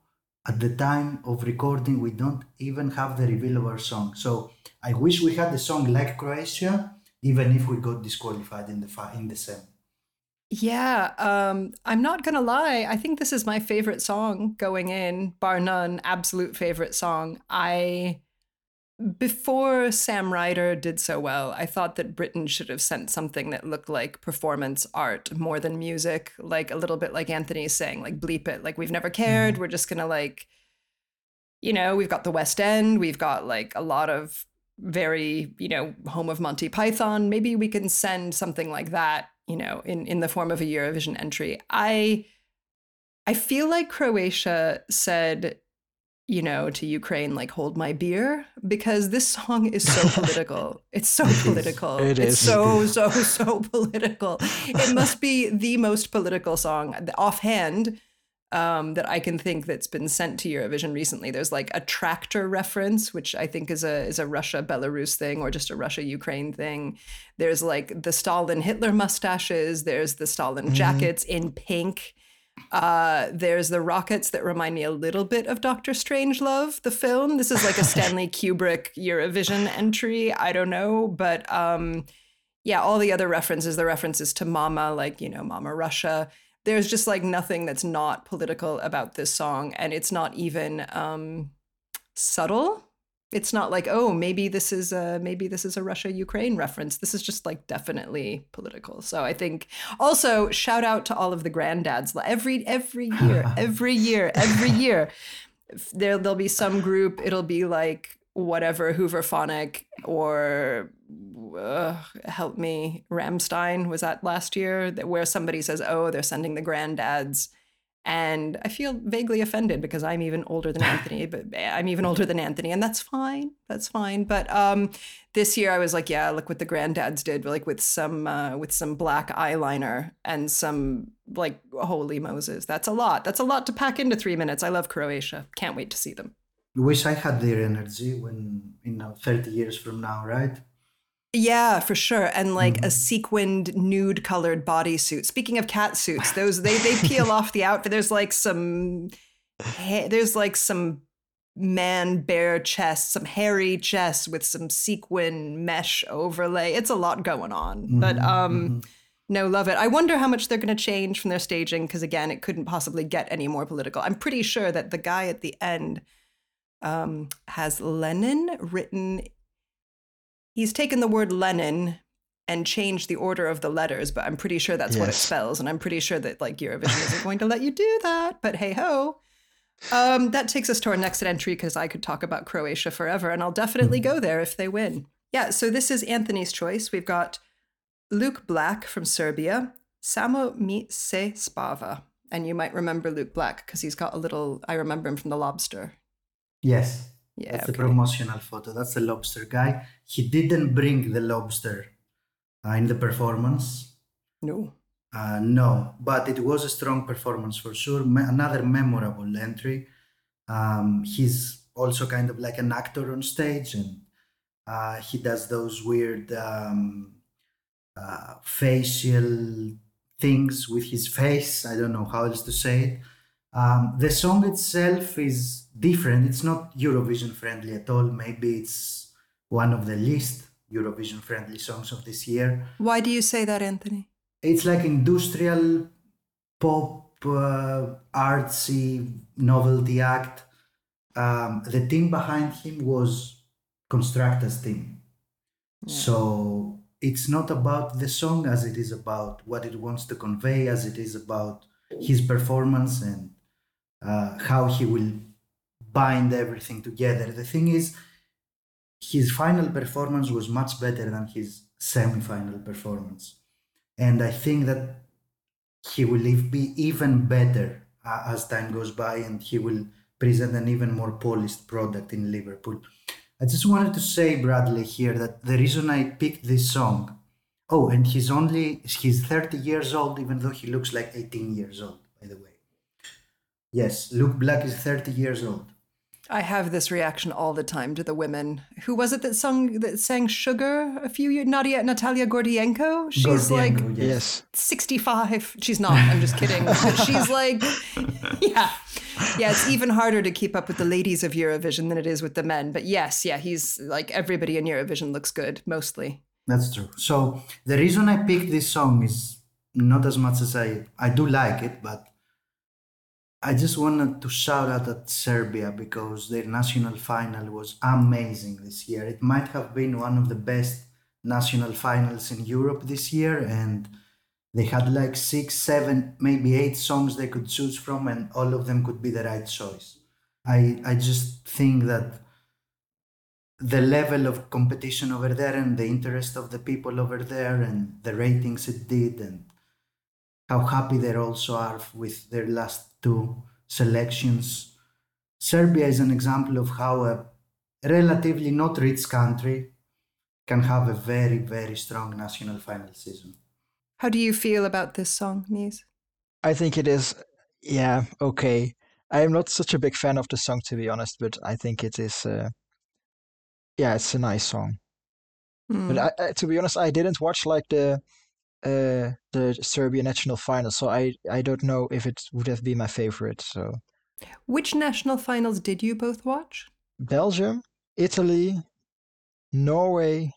at the time of recording. We don't even have the reveal of our song. So I wish we had a song like Croatia, even if we got disqualified in the in the sem. Yeah, um, I'm not gonna lie. I think this is my favorite song going in, bar none. Absolute favorite song. I before Sam Ryder did so well, I thought that Britain should have sent something that looked like performance art more than music, like a little bit like Anthony's saying, like bleep it. Like we've never mm-hmm. cared. We're just gonna like, you know, we've got the West End. We've got like a lot of very, you know, home of Monty Python. Maybe we can send something like that, you know, in in the form of a Eurovision entry. I I feel like Croatia said, you know, to Ukraine, like, hold my beer, because this song is so political. It's so political. It it's is. so, so, so political. It must be the most political song offhand. um, that I can think that's been sent to Eurovision recently. There's like a tractor reference, which I think is a is a Russia Belarus thing or just a Russia Ukraine thing. There's like the Stalin Hitler mustaches. There's the Stalin mm-hmm. jackets in pink. Uh, there's the rockets that remind me a little bit of Doctor Strangelove, the film. This is like a Stanley Kubrick Eurovision entry. I don't know, but um, yeah, all the other references, the references to Mama, like you know, Mama Russia there's just like nothing that's not political about this song and it's not even um, subtle it's not like oh maybe this is a maybe this is a russia ukraine reference. This is just like definitely political. So i think also shout out to all of the granddads. Every every year every year every year there there'll be some group it'll be like whatever Hooverphonic or uh, help me Ramstein was that last year that where somebody says oh they're sending the granddads and I feel vaguely offended because I'm even older than Anthony but I'm even older than Anthony and that's fine that's fine. But um, this year I was like yeah look what the granddads did like with some uh, with some black eyeliner and some like holy Moses that's a lot that's a lot to pack into 3 minutes. I love Croatia can't wait to see them. Wish I had their energy when you know 30 years from now, right? Yeah, for sure. And like mm-hmm. a sequined nude colored bodysuit. Speaking of cat suits, those they they peel off the outfit. There's like some there's like some man bare chest, some hairy chest with some sequin mesh overlay. It's a lot going on. Mm-hmm, but um mm-hmm. no, love it. I wonder how much they're going to change from their staging because again, it couldn't possibly get any more political. I'm pretty sure that the guy at the end um, has Lenin written. He's taken the word Lenin and changed the order of the letters, but I'm pretty sure that's yes. what it spells. And I'm pretty sure that like Eurovision isn't going to let you do that. But hey ho. Um, that takes us to our next entry because I could talk about Croatia forever, and I'll definitely go there if they win. Yeah, so this is Anthony's choice. We've got Luke Black from Serbia, Samo mi se spava. And you might remember Luke Black because he's got a little, I remember him from The Lobster. Yes. Yeah. That's okay. the promotional photo. That's the lobster guy. He didn't bring the lobster uh, in the performance. No. Uh, no, but it was a strong performance for sure. Me- another memorable entry. Um, he's also kind of like an actor on stage, and uh, he does those weird um, uh, facial things with his face. I don't know how else to say it. Um, the song itself is different. It's not Eurovision friendly at all. Maybe it's one of the least Eurovision friendly songs of this year. Why do you say that, Anthony? It's like industrial pop, uh, artsy novelty act. Um, the team behind him was Konstrakta's team. Yeah. So it's not about the song as it is about what it wants to convey, as it is about his performance and uh, how he will bind everything together. The thing is, his final performance was much better than his semi-final performance, and I think that he will be even better uh, as time goes by, and he will present an even more polished product in Liverpool. I just wanted to say, Bradley, here that the reason I picked this song. Oh, and he's only he's 30 years old, even though he looks like 18 years old, by the way. Yes, Luke Black is 30 years old. I have this reaction all the time to the women. Who was it that sung that sang "Sugar" a few years? Nadia Natalia Gordienko. She's Gordienko, like yes. sixty-five. She's not. I'm just kidding. but she's like, yeah, yeah. It's even harder to keep up with the ladies of Eurovision than it is with the men. But yes, yeah, he's like everybody in Eurovision looks good mostly. That's true. So the reason I picked this song is not as much as I I do like it, but I just wanted to shout out at Serbia because their national final was amazing this year. It might have been one of the best national finals in Europe this year, and they had like six, seven, maybe eight songs they could choose from, and all of them could be the right choice. I, I just think that the level of competition over there and the interest of the people over there and the ratings it did and how happy they also are with their last two selections. Serbia is an example of how a relatively not rich country can have a very, very strong national final season. How do you feel about this song, Mees? I think it is yeah, okay. I am not such a big fan of the song to be honest, but I think it is. Uh, yeah, it's a nice song. Hmm. But I, I, to be honest, I didn't watch like the uh, the Serbia national final, so I I don't know if it would have been my favorite. So Which national finals did you both watch? Belgium, Italy, Norway,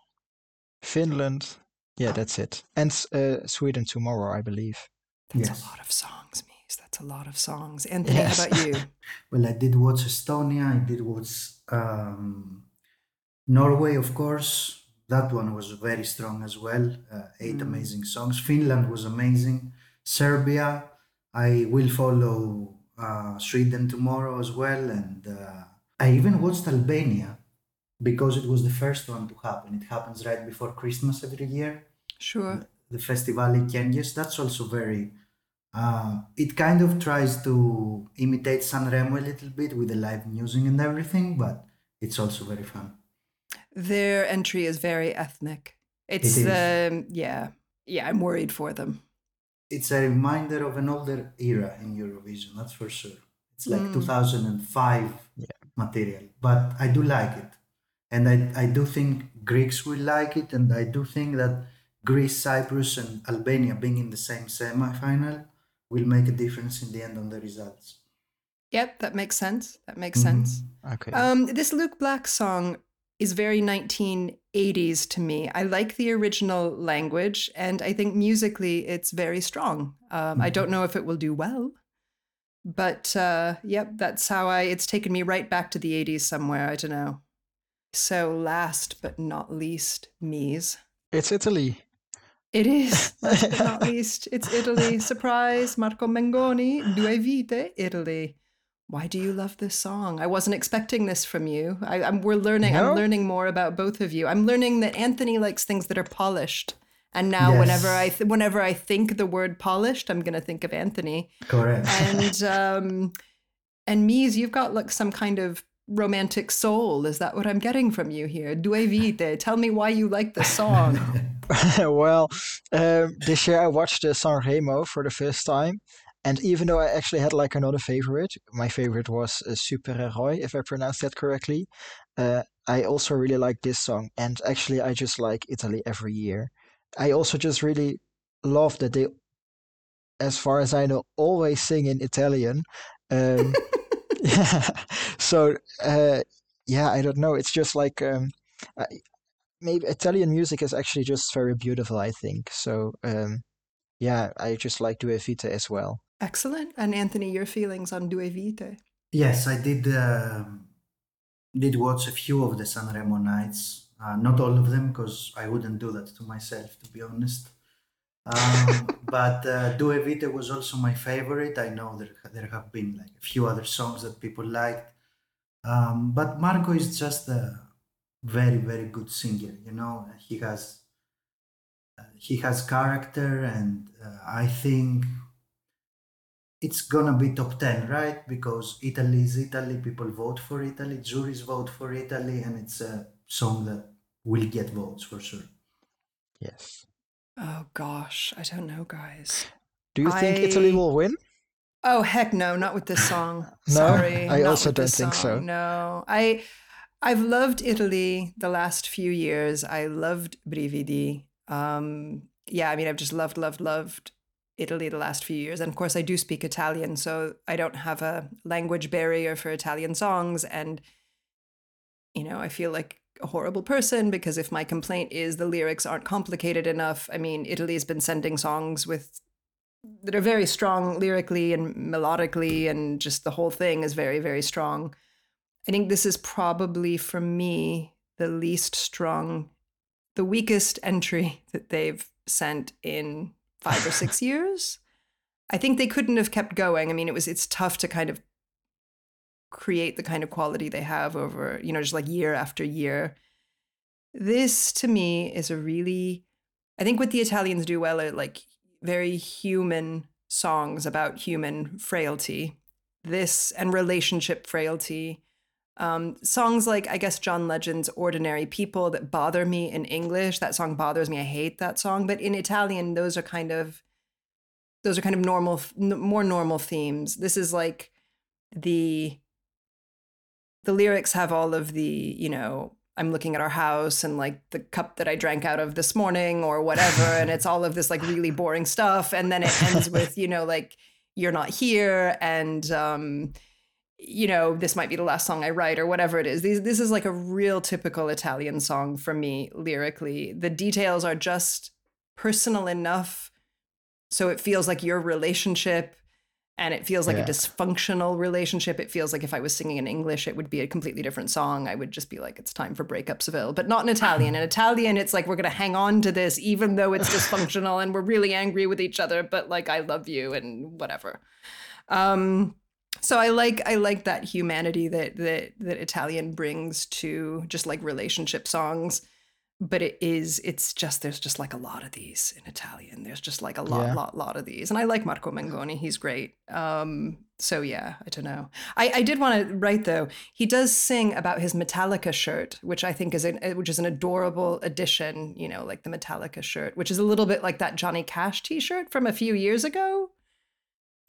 Finland. Yeah, that's it. And uh, Sweden tomorrow, I believe. That's Yes. a lot of songs, Mees. That's a lot of songs. And how Yes. about you? Well, I did watch Estonia. I did watch um, Norway, of course. That one was very strong as well. Uh, eight Mm. amazing songs. Finland was amazing. Serbia. I will follow uh, Sweden tomorrow as well. And uh, I even watched Albania because it was the first one to happen. It happens right before Christmas every year Sure. the festival in Këngës. That's also very. Uh, it kind of tries to imitate Sanremo a little bit with the live music and everything, but it's also very fun. Their entry is very ethnic. It's is. um yeah. Yeah, I'm worried for them. It's a reminder of an older era in Eurovision, that's for sure. It's like Mm. 2005 Yeah. material, but I do like it. And I, I do think Greeks will like it, and I do think that Greece, Cyprus, and Albania being in the same semi final will make a difference in the end on the results. Yep, that makes sense. That makes Mhm. sense. Okay. Um, this Luke Black song is very 1980s to me. I like the original language, and I think musically it's very strong. Um, I don't know if it will do well, but uh, yep, that's how I. It's taken me right back to the 80s somewhere. I don't know. So, last but not least, Mees. it's Italy. It is, last but not least, it's Italy. Surprise, Marco Mengoni, Due Vite, Italy. Why do you love this song? I wasn't expecting this from you. I, I'm, we're learning. No? I'm learning more about both of you. I'm learning that Anthony likes things that are polished. And now, whenever I th- whenever I think the word polished, I'm gonna think of Anthony. Correct. And um, and Mees, you've got like some kind of romantic soul. Is that what I'm getting from you here? Due Vite. Tell me why you like the song. well, um, this year I watched uh, Sanremo for the first time, and even though I actually had like another favorite, my favorite was uh, Supereroi, if I pronounced that correctly. Uh, I also really like this song, and actually I just like Italy every year. I also just really love that they, as far as I know, always sing in Italian. Um, yeah, so uh, yeah, I don't know. It's just like um, I, maybe Italian music is actually just very beautiful, I think. So um, yeah, I just like Due Vite as well. Excellent. And Anthony, your feelings on Due Vite? Yes, I did. um did watch a few of the Sanremo nights. Uh, not all of them, because I wouldn't do that to myself, to be honest. Um, but uh, Due Vite was also my favorite. I know there there have been like a few other songs that people liked, um, but Marco is just a very very good singer. You know, he has uh, he has character, and uh, I think it's gonna be top 10 right because italy is italy people vote for italy juries vote for italy and it's a song that will get votes for sure Yes. Oh gosh, I don't know, guys. Do you think Italy will win? Oh heck no, not with this song. No, Sorry. I not also don't think so. No. I I've loved Italy the last few years. I loved Brividi. Um yeah, I mean I've just loved, loved, loved Italy the last few years. And of course I do speak Italian, so I don't have a language barrier for Italian songs and you know, I feel like a horrible person because if my complaint is the lyrics aren't complicated enough, I mean, Italy's been sending songs with that are very strong lyrically and melodically, and just the whole thing is very, very strong. I think this is probably for me the least strong, the weakest entry that they've sent in five or six years. I think they couldn't have kept going. I mean, it was it's tough to kind of create the kind of quality they have over, you know, just like year after year. This to me is a really, I think what the Italians do well are like very human songs about human frailty. This and relationship frailty. Um, songs like, I guess, John Legend's Ordinary People that bother me in English. That song bothers me. I hate that song. But in Italian, those are kind of those are kind of normal, more normal themes. This is like the the lyrics have all of the you know I'm looking at our house and like the cup that I drank out of this morning or whatever. and it's all of this like really boring stuff. And then it ends with, you know, like, you're not here. And, um, you know, this might be the last song I write or whatever it is. These, this is like a real typical Italian song for me lyrically. The details are just personal enough. So it feels like your relationship and it feels like yeah. a dysfunctional relationship. It feels like if I was singing in English, it would be a completely different song. I would just be like, it's time for breakup, Seville, but not in Italian. In Italian, it's like we're gonna hang on to this, even though it's dysfunctional and we're really angry with each other. But like, I love you and whatever. Um, so I like I like that humanity that that that Italian brings to just like relationship songs but it is it's just there's just like a lot of these in italian. There's just like a lot yeah. lot lot of these. And i like marco mengoni he's great. Um so yeah i don't know. I i did want to write though he does sing about his metallica shirt which i think is an which is an adorable addition you know like the metallica shirt which is a little bit like that johnny cash t-shirt from a few years ago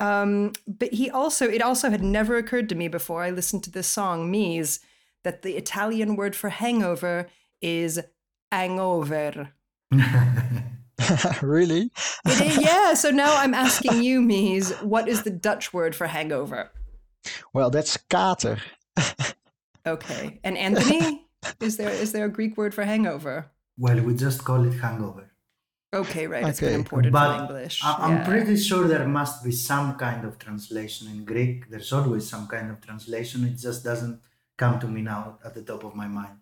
um but he also it also had never occurred to me before i listened to this song Mees that the italian word for hangover is hangover. really? yeah. So now I'm asking you, Mees, what is the Dutch word for hangover? Well, that's kater. okay. And Anthony, is there is there a Greek word for hangover? Well, we just call it hangover. Okay, right. Okay. It's been imported but from English. I'm yeah. pretty sure there must be some kind of translation in Greek. There's always some kind of translation. It just doesn't come to me now at the top of my mind.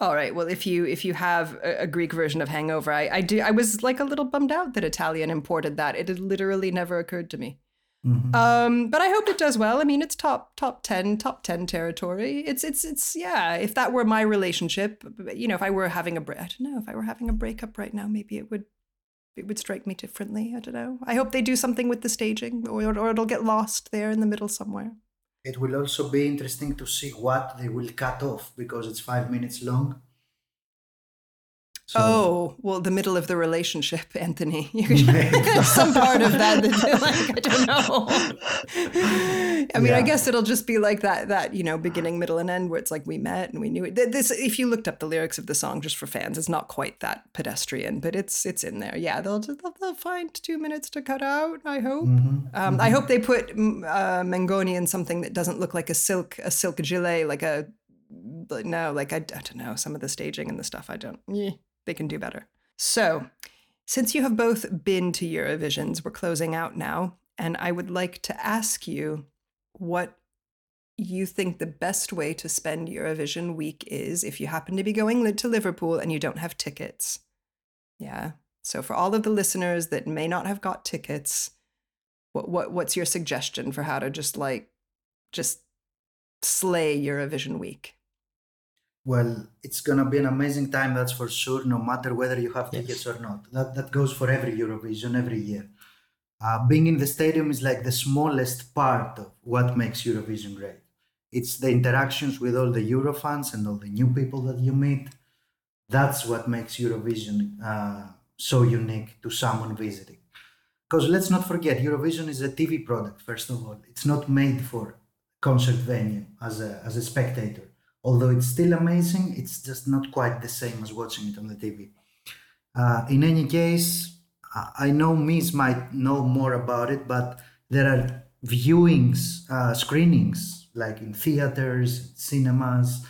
All right. Well, if you if you have a, a Greek version of Hangover, I, I do. I was like a little bummed out that Italian imported that. It had literally never occurred to me. Mm-hmm. Um, but I hope it does well. I mean, it's top top ten top ten territory. It's it's it's yeah. If that were my relationship, you know, if I were having a break, I don't know. If I were having a breakup right now, maybe it would it would strike me differently. I don't know. I hope they do something with the staging, or or it'll get lost there in the middle somewhere. It will also be interesting to see what they will cut off because it's five minutes long. So, oh, well, the middle of the relationship, Anthony. Some part of that, like, I don't know. I mean, yeah. I guess it'll just be like that, that, you know, beginning, middle, and end where it's like we met and we knew it. This, if you looked up the lyrics of the song just for fans, it's not quite that pedestrian, but it's it's in there. Yeah, they'll just, they'll, find two minutes to cut out, I hope. Mm-hmm. Um, mm-hmm. I hope they put mm, uh, Mengoni in something that doesn't look like a silk, a silk gilet, like a, no, like I, I don't know, some of the staging and the stuff, I don't, yeah they can do better. So, since you have both been to Eurovisions, we're closing out now, and I would like to ask you what you think the best way to spend Eurovision week is if you happen to be going to Liverpool and you don't have tickets. Yeah. So for all of the listeners that may not have got tickets, what what what's your suggestion for how to just like just slay Eurovision week? Well, it's gonna be an amazing time, that's for sure, no matter whether you have tickets yes. or not. That that goes for every Eurovision every year. Uh, being in the stadium is like the smallest part of what makes Eurovision great. It's the interactions with all the Eurofans and all the new people that you meet. That's what makes Eurovision uh, so unique to someone visiting. Because let's not forget, Eurovision is a TV product, first of all. It's not made for concert venue as a, as a spectator although it's still amazing, it's just not quite the same as watching it on the TV. Uh, in any case, I know Mees might know more about it, but there are viewings, uh, screenings, like in theaters, cinemas.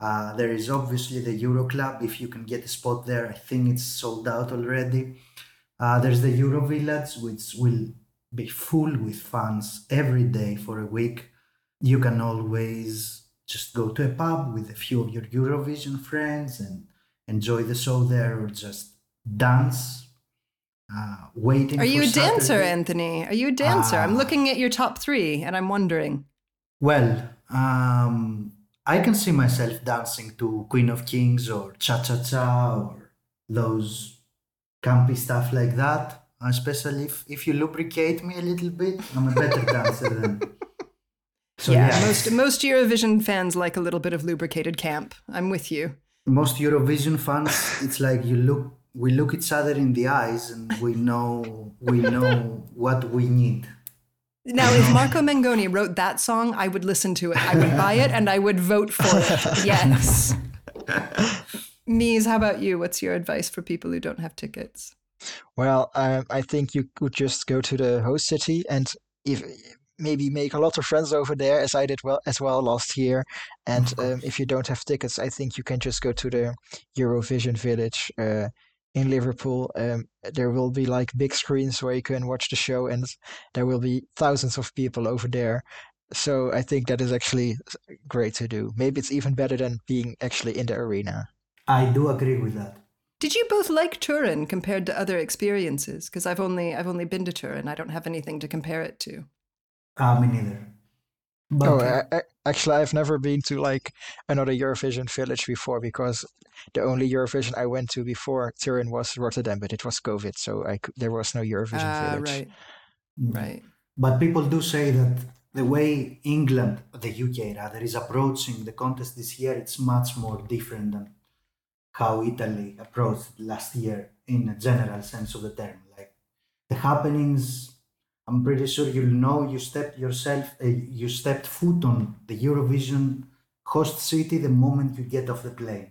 Uh, there is obviously the Euro Club. If you can get a spot there, I think it's sold out already. Uh, there's the Euro Village, which will be full with fans every day for a week. You can always just go to a pub with a few of your Eurovision friends and enjoy the show there or just dance uh, waiting Are you a Saturday. dancer, Anthony? Are you a dancer? Uh, I'm looking at your top three and I'm wondering. Well, um, I can see myself dancing to Queen of Kings or Cha Cha Cha or those campy stuff like that. Especially if, if you lubricate me a little bit, I'm a better dancer than so, yeah, yeah, most most Eurovision fans like a little bit of lubricated camp. I'm with you. Most Eurovision fans, it's like you look we look each other in the eyes and we know we know what we need. Now, if Marco Mengoni wrote that song, I would listen to it. I would buy it and I would vote for it. Yes. Mees, how about you? What's your advice for people who don't have tickets? Well, um, I think you could just go to the host city and if maybe make a lot of friends over there, as I did well as well last year. And um, if you don't have tickets, I think you can just go to the Eurovision Village uh, in Liverpool. Um, there will be like big screens where you can watch the show, and there will be thousands of people over there. So I think that is actually great to do. Maybe it's even better than being actually in the arena. I do agree with that. Did you both like Turin compared to other experiences? Because I've only I've only been to Turin. I don't have anything to compare it to. Uh, me neither. But oh, uh, I, I, actually, I've never been to like another Eurovision village before because the only Eurovision I went to before Turin was Rotterdam, but it was COVID, so I there was no Eurovision Ah, village. right, mm. right. But people do say that the way England, the UK rather, is approaching the contest this year, it's much more different than how Italy approached last year in a general sense of the term. Like the happenings, I'm pretty sure you'll know you stepped yourself, uh, you stepped foot on the Eurovision host city the moment you get off the plane.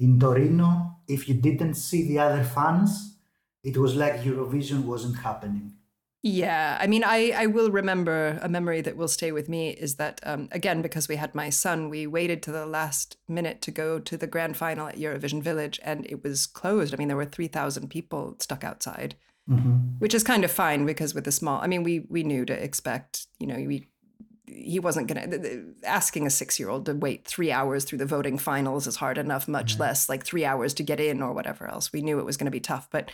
In Torino, if you didn't see the other fans, it was like Eurovision wasn't happening. Yeah, I mean, I, I will remember a memory that will stay with me is that, um, again, because we had my son, we waited to the last minute to go to the grand final at Eurovision Village and it was closed. I mean, there were 3,000 people stuck outside, Mhm. which is kind of fine because with a small, I mean, we, we knew to expect, you know, we, he wasn't going to, asking a six year old to wait three hours through the voting finals is hard enough, much Right. less like three hours to get in or whatever else. We knew it was going to be tough. But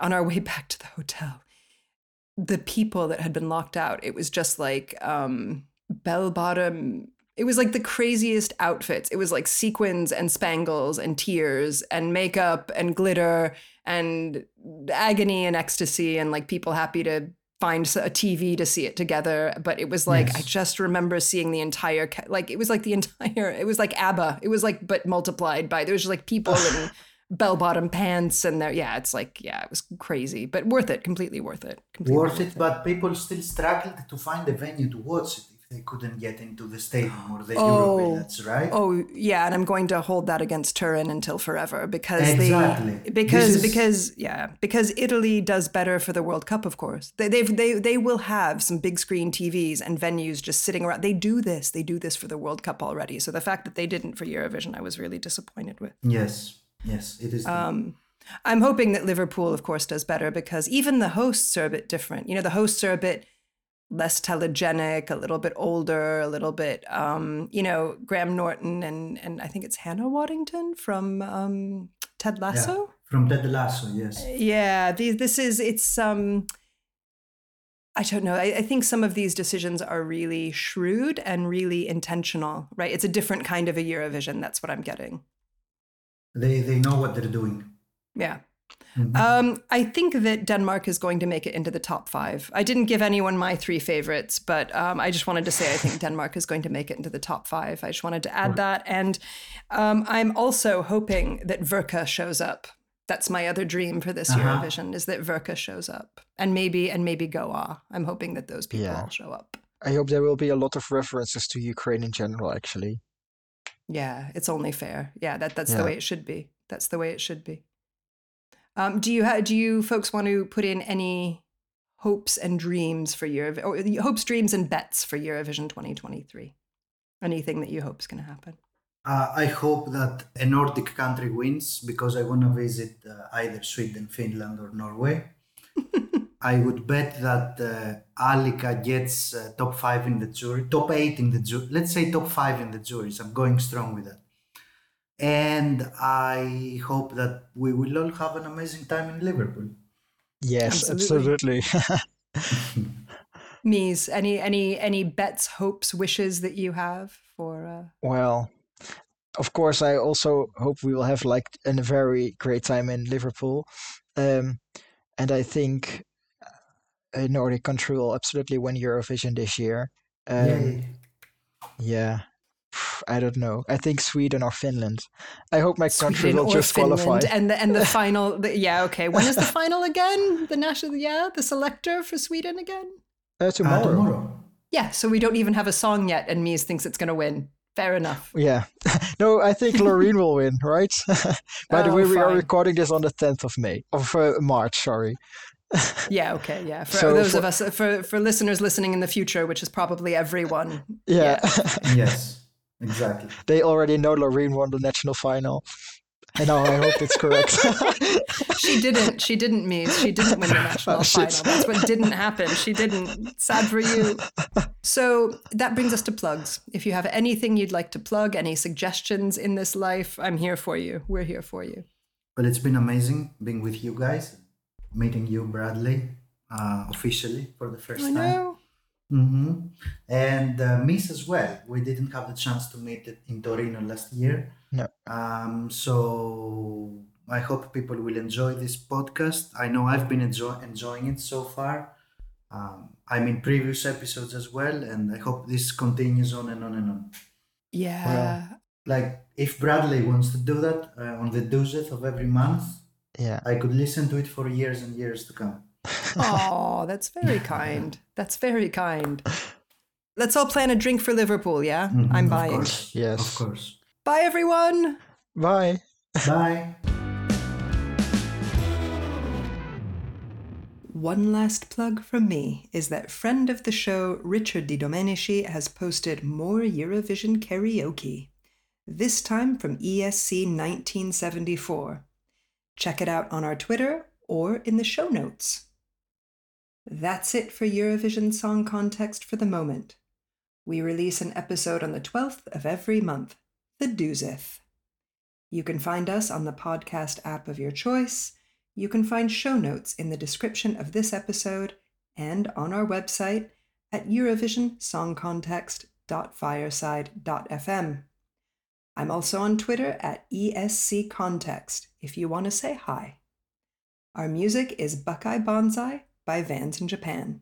on our way back to the hotel, the people that had been locked out, it was just like um, bell bottom. It was like the craziest outfits. It was like sequins and spangles and tears and makeup and glitter and agony and ecstasy and like people happy to find a TV to see it together. But it was like I just remember seeing the entire like it was like the entire it was like ABBA. It was like but multiplied by there was just like people in bell bottom pants and there yeah it's like yeah it was crazy but worth it completely worth it completely worth it, but people still struggled to find a venue to watch it they couldn't get into the stadium or the Oh. Eurovillage, right? Oh yeah, and I'm going to hold that against Turin until forever because Exactly. they because is- because yeah because Italy does better for the World Cup, of course. They they've, they they will have some big screen TVs and venues just sitting around. They do this. They do this for the World Cup already. So the fact that they didn't for Eurovision, I was really disappointed with. Yes, yes, it is. the- Um, I'm hoping that Liverpool, of course, does better because even the hosts are a bit different. You know, the hosts are a bit less telegenic, a little bit older, a little bit, um, you know, Graham Norton and and I think it's Hannah Waddingham from um, Ted yeah, Lasso. from Ted Lasso, yes. Yeah, these, this is it's. Um, I don't know. I, I think some of these decisions are really shrewd and really intentional. Right? It's a different kind of a Eurovision. That's what I'm getting. They they know what they're doing. Yeah. Mhm. Um, I think that Denmark is going to make it into the top five. I didn't give anyone my three favorites, but um, I just wanted to say I think Denmark is going to make it into the top five. I just wanted to add that. And um, I'm also hoping that Verka shows up. That's my other dream for this Uh-huh. Eurovision is that Verka shows up. And maybe and maybe Go_A. I'm hoping that those people Yeah. all show up. I hope there will be a lot of references to Ukraine in general, actually. Yeah, it's only fair. Yeah, that that's the way it should be. That's the way it should be. Um, do you ha- do you folks want to put in any hopes and dreams for Eurovision, or hopes, dreams, and bets for Eurovision 2023? Anything that you hope is going to happen? Uh, I hope that a Nordic country wins because I want to visit uh, either Sweden, Finland, or Norway. I would bet that uh, Alika gets uh, top five in the jury, top eight in the jury. Let's say top five in the juries. I'm going strong with that. And I hope that we will all have an amazing time in Liverpool. Yes, Absolutely. absolutely. Mees, any any any bets, hopes, wishes that you have for? Uh... well, of course, I also hope we will have like a very great time in Liverpool. Um, and I think a Nordic country will absolutely win Eurovision this year. Um, Yay. yeah. I don't know. I think Sweden or Finland. I hope my country will just Finland, qualify. and the and the final. The, yeah, okay. When is the final again? The national. Yeah, the selector for Sweden again. Uh, Uh, tomorrow. tomorrow. Yeah, so we don't even have a song yet, and Mees thinks it's going to win. Fair enough. Yeah. no, I think Loreen will win, right? By the Oh, way, we are recording this on the 10th of May, of uh, March, sorry. Yeah, okay, yeah. For So those for- of us, for for listeners listening in the future, which is probably everyone. Yeah. Yes, exactly. they already know Loreen won the national final. And now I hope it's correct. She didn't. She didn't, Mees. She didn't win the national Oh, final. That's what didn't happen. She didn't. Sad for you. So that brings us to plugs. If you have anything you'd like to plug, any suggestions in this life, I'm here for you. We're here for you. Well, it's been amazing being with you guys, meeting you, Bradley, uh, officially for the first I time. know. Hmm And uh, Mees as well. We didn't have the chance to meet it in Torino last year. No. Um, so I hope people will enjoy this podcast. I know I've been enjoy- enjoying it so far. Um, I'm in previous episodes as well, and I hope this continues on and on and on. Yeah. Like, if Bradley wants to do that uh, on the 20th of every month, yeah. I could listen to it for years and years to come. Oh, that's very kind. That's very kind. Let's all plan a drink for Liverpool, yeah? Mhm, I'm of buying. course, Yes. Of course. Bye, everyone. Bye. Bye. One last plug from me is that friend of the show, Richard De Domenici, has posted more Eurovision karaoke, this time from ESC 1974. Check it out on our Twitter or in the show notes. That's it for Eurovision Song Context for the moment. We release an episode on the 12th of every month, the doozeth. You can find us on the podcast app of your choice. You can find show notes in the description of this episode and on our website at eurovisionsongcontext.fireside.fm. I'm also on Twitter at ESC Context if you want to say hi. Our music is Buckeye Bonsai by Vans in Japan.